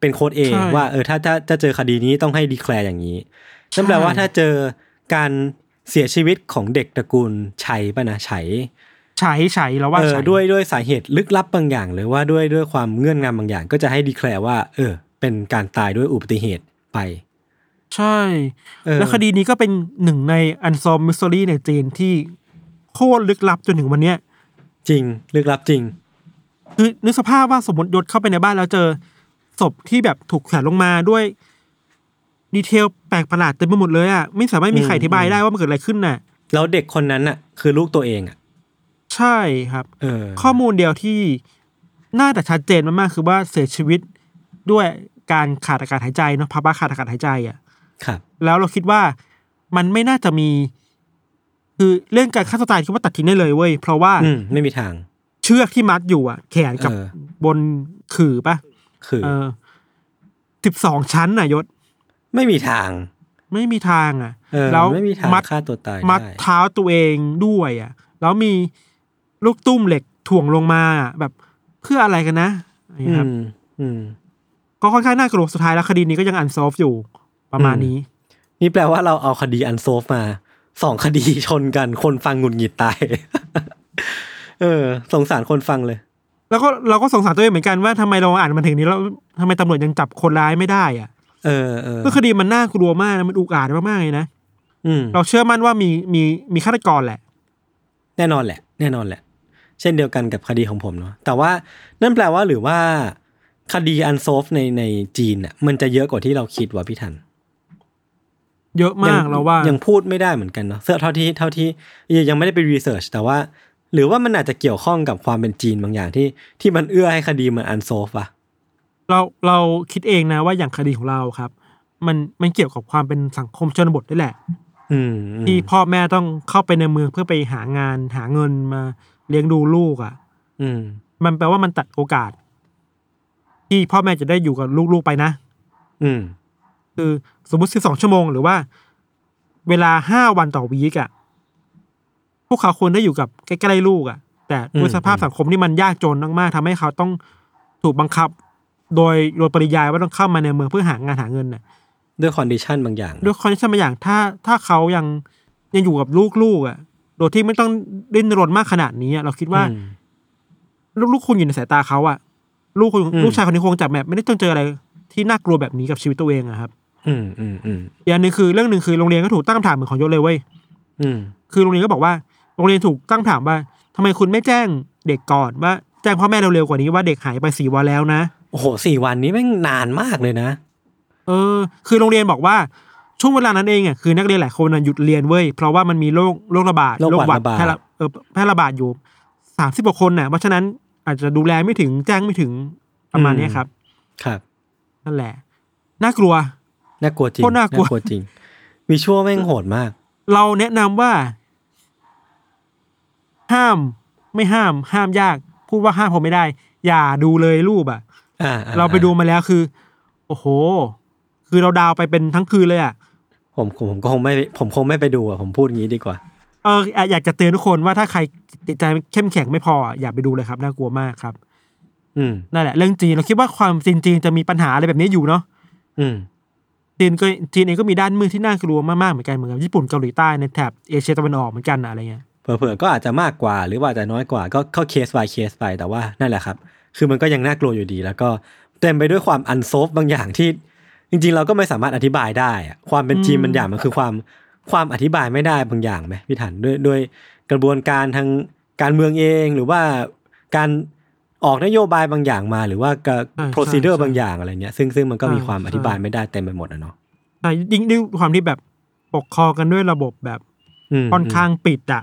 เป็นโค้ดเอง
ใช่
ว่าเออถ้าถ้าถ้าเจอคดีนี้ต้องให้ดีแคลร์อย่างนี้นั่นแปลว่า
ใช่
ถ้าเจอการเสียชีวิตของเด็กตระกูลชัยป่ะนะชัย
ใช้ใช้แล้วว่า
เออ
ใช้
ด้วยด้วยสาเหตุลึกลับบางอย่างหรือว่าด้วยด้วยความเงื่อนงำบางอย่าง ก็จะให้ดีแคลร์ว่า เออ เป็นการตายด้วยอุบัติเหตุไป
ใช่
เออ
แล้วคดีนี้ก็เป็นหนึ่งในอันซอมมิสซ r รีในจีนที่โคตรลึกลับจนถึงวันเนี้ย
จริง ลึกลับจริง
คือนึกสภาพว่าสมมติยศเข้าไปในบ้านแล้วเจอศพที่แบบถูกแขวนลงมาด้วย ดีเทลแปลกประหลาดเต็มไปหมดเลยอะไม่สามารถมีใครอธิบายได้ว่ามันเกิดอะไรขึ้นน่ะ
แล้วเด็กคนนั้นน่ะ คือลูกตัวเองอะ
ใช่ครับ
เออ
ข้อมูลเดียวที่น่าจะชัดเจนมากๆคือว่าเสียชีวิต ด้วยการขาดอากาศหายใจเนาะภาวะขาดอากาศหายใจอะ
ครับ
แล้วเราคิดว่ามันไม่น่าจะมี คือเรื่องการฆ่าตัวตายคิดว่าตัดทิ้งได้เลยเว้ยเพราะว่า
อืมไม่มีทาง
เชือกที่มัดอยู่อะ แขนกับ
เออ
บนขื่อปะ
คือ
เออสิบสองชั้นน่ะยศ
ไม่มีทาง
ไม่มีทางอะ
เออ
แล้ว
ไม่มีทาง
มัด
ฆ่าตัวตาย
มัด
ได้
เท้าตัวเองด้วยอะ แล้วมีลูกตุ้มเหล็กถ่วงลงมาอะแบบเพื่ออะไรกันนะอย่าง
อื
เงี้ยครับ
มอืม
ก็ค่อนข้างน่ากลัวสุดท้ายแล้วคดีนี้ก็ยังอันซอฟอยู่ประมาณ
อืม
นี้
นี่แปลว่าเราเอาคดีอันโซฟมาสองคดีชนกันคนฟังหงุดหงิดตาย เออ สงสารคนฟังเลย
แล้วก็เราก็สงสารตัวเองเหมือนกันว่าทำไมเราอ่านมาถึงนี้แล้วทำไมตำรวจยังจับคนร้ายไม่ได้อะ
เออเออ
ก็คดีมันน่ากลัวมากนะมันอุกอาจมากๆเลยนะ
อืม
เราเชื่อมั่นว่ามีมีมีฆาตกรแหละ
แน่นอนแหละ แน่นอนแหละ เช่นเดียวกันกับคดีของผมเนาะแต่ว่านั่นแปลว่าหรือว่า คดี unsolved ในในจีนอะมันจะเยอะกว่าที่เราคิดว่าพี่ทัน
เยอะมาก
ยัง
เราว่า
ยังพูดไม่ได้เหมือนกันเนาะเสื้อเท่าที่เท่าที่ยังไม่ได้ไป research แต่ว่า หรือว่ามันอาจจะเกี่ยวข้องกับความเป็นจีนบางอย่างที่ที่มันเอื้อให้คดีมัน unsolved อะ
เราเราคิดเองนะว่าอย่างคดีของเราครับ มันมันเกี่ยวกับความเป็นสังคมชนบทด้วยแหละ
อืมอืม
ที่พ่อแม่ต้องเข้าไปในเมืองเพื่อไปหางานหาเงินมาเลี้ยงดูลูกอะ
อืม
มันแปลว่ามันตัดโอกาส ที่พ่อแม่จะได้อยู่กับลูกๆไปนะ
อืม
คือสมมติสิบสองชั่วโมงหรือว่า เวลาห้าวันต่อวีกอะพวกเขาควรได้อยู่กับใกล้ๆลูกอะแต่ด้วยสภาพสังคมที่มันยากจนมากๆทำให้เขาต้องถูกบังคับ โดยโดยปริยายว่าต้องเข้ามาในเมืองเพื่อหางานหาเงินน่ะ
ด้วย condition บางอย่าง
ด้วย condition บางอย่างถ้าถ้าเขายังยังอยู่กับลูกๆอะโดยที่ไม่ต้องดิ้นรนมากขนาดนี้อะเราคิดว่า
อืม
ลูกๆคุณอยู่ในสายตาเขาอะ ลูกคุณ
อืม
ลูกชายคนนี้คงจะแบบไม่ได้ต้องเจออะไรที่น่ากลัวแบบนี้กับชีวิตตัวเองอะครับ
อืมอืมอืม
อีกอันหนึ่งคือเรื่องหนึ่งคือโรงเรียนก็ถูกตั้งคำถามเหมือนของยศเลยเว้ย
อืม
คือโรงเรียนก็บอกว่าโรงเรียนถูกตั้งคำถามว่าทำไมคุณไม่แจ้งเด็กก่อนว่าแจ้งพ่อแม่เร็วๆกว่านี้ว่าเด็กหายไปสี่วันแล้วนะ
โอ้โหสี่วันนี้แม่งนานมากเลยนะ
เออ คือโรงเรียนบอกว่าช่วงเวลานั้นเองอะคือนักเรียนหลายคนน่ะหยุดเรียนเว้ยเพราะว่ามันมีโรคโรคระบาด
โรคหวัดระบาด
แพร่ระเออแพร่ระบาดอยู่สามสิบกว่าคนน่ะเพราะฉะนั้น อาจจะดูแลไม่ถึงแจ้งไม่ถึงประมาณเนี้ยครับ
ครับ
นั่นแหละ น่ากลัว
น่ากลัวจริง
โคตรน่ากลัว
จริง วิชวลแม่งโหดมาก
เราแนะนำว่า ห้ามไม่ห้าม ห้ามยาก พูดว่าห้ามผมไม่ได้ อย่าดูเลยรูปอะ
อ่าอ่
เราไปดูมาแล้วคือ โอ้โห คือเราดาวไปเป็นทั้งคืนเลยอะ
ผมผมผมก็คงไม่ ผมคงไม่ไปดูอะ ผมพูดงี้ดีกว่า
เอออยากจะเตือนทุกคนว่าถ้าใครจิตใจเข้มแข็งไม่พออะอย่าไปดูเลยครับน่ากลัวมากครับ
อืม
นั่นแหละ เรื่องจีนเราคิดว่าความจีนจีนจะมีปัญหาอะไรแบบนี้อยู่เนาะ
อืม
จีนก็จีนเองก็มีด้านมืดที่น่ากลัวมากๆเหมือนกันเหมือนกับญี่ปุ่นเกาหลีใต้ในแถบเอเชียตะวันออกเหมือนกันอะอะไรเงี้ย
เผลอๆก็อาจจะมากกว่า หรือว่าอาจจะน้อยกว่าก็เข้าเคส by เคสไปแต่ว่านั่นแหละครับ คือมันก็ยังน่ากลัวอยู่ดี แล้วก็เต็มไปด้วยความ unsolved บางอย่างที่ จริง ๆ เราก็ไม่สามารถอธิบายได้อะความเป็นจีนบางอย่างมันคือความ ความอธิบายไม่ได้บางอย่างไหมพี่ถันด้วยด้วยกระบวนการทางการเมืองเองหรือว่าการออกนโยบายบางอย่างมา หรือว่าการ
ใช่
procedure
ใช่
บางอย่างอะไรเงี้ยซึ่งซึ่งมันก็มี
ใช่
ความอ
ใช่
ธิบายไม่ได้เต็มไปหมดอะเนาะ
ใช่ยิ่งด้วยความที่แบบปกครองกันด้วยระบบแบบ
ม
ค่อนข้างปิดอะ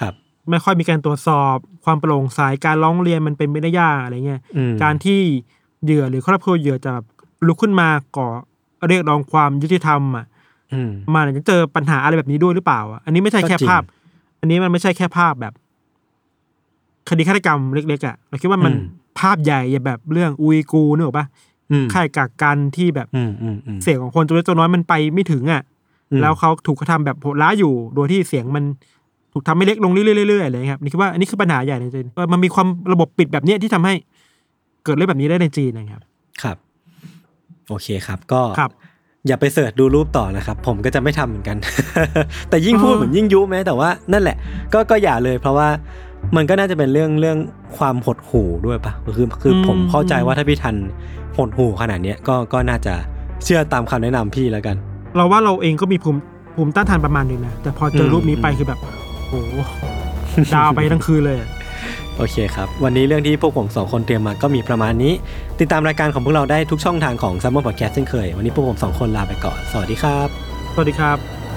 ครับ
ไม่ค่อยมีการตรวจสอบความโปร่งใสการร้องเรียนมันเป็นไม่ได้ยากอะไรเงี้ย
อืม
การที่เหยื่อหรือครอบครัวเหยื่อจะแบบลุกขึ้นมาก่อเรียกร้องความยุติธรรมอะ
อื ม
มันอาจจะเจอปัญหาอะไรแบบนี้ด้วยหรือเปล่าอะอันนี้ไม่ใช่
ก็
แค่
จริง
ภาพ อันนี้มันไม่ใช่แค่ภาพแบบ คดีฆาตกรรมเล็กๆอะเราคิดว่ามัน
อืม
ภาพใหญ่แบบเรื่องอุยกูนึกออกปะ
อืม
ค่ายกักกันที่แบบ
อืมอืมอืม
เสียงของคนตัวเล็กตัวน้อยมันไปไม่ถึงอะ
อืม
แล้วเขาถูกกระทำแบบโหดร้ายอยู่ โดยที่เสียงมันถูกทำให้เล็กลงเรื่อยๆๆอะไรอย่างเลยครับนี่คิดว่าอันนี้คือปัญหาใหญ่ในจีนเออมันมีความระบบปิดแบบเนี้ยที่ทำให้เกิดเรื่องแบบนี้ได้ในจีนนะครับ
ครับ โอเคครับ ก็
ครับ
อย่าไปเสิร์ชดูรูปต่อนะครับ ผมก็จะไม่ทำเหมือนกัน แต่ยิ่งพูด
อ๋อ
เหมือนยิ่งยุแม้แต่ว่านั่นแหละ ก็ก็อย่าเลย เพราะว่ามันก็น่าจะเป็นเรื่องเรื่องความหดหู่ด้วยปะคือคือผมเข้าใจว่าถ้าพี่ทันหดหู่ขนาดเนี้ยก็ก็น่าจะเชื่อตามคำแนะนำพี่แล้วกัน
เราว่าเราเองก็มีภูมิภูมิต้านทานประมาณหนึงนะแต่พอเจอรูปนี้ไป
อืม
คือแบบโอ้โหดาวไปทั้งคืนเลยอะ
โอเคครับ วันนี้เรื่องที่พวกผมสองคนเตรียมมาก็มีประมาณนี้ ติดตามรายการของพวกเราได้ทุกช่องทางของ s ัมมอนพอดแคสต์เช่นเคย วันนี้พวกผมสองคนลาไปก่อน สวัสดีครับ
สวัสดีครับ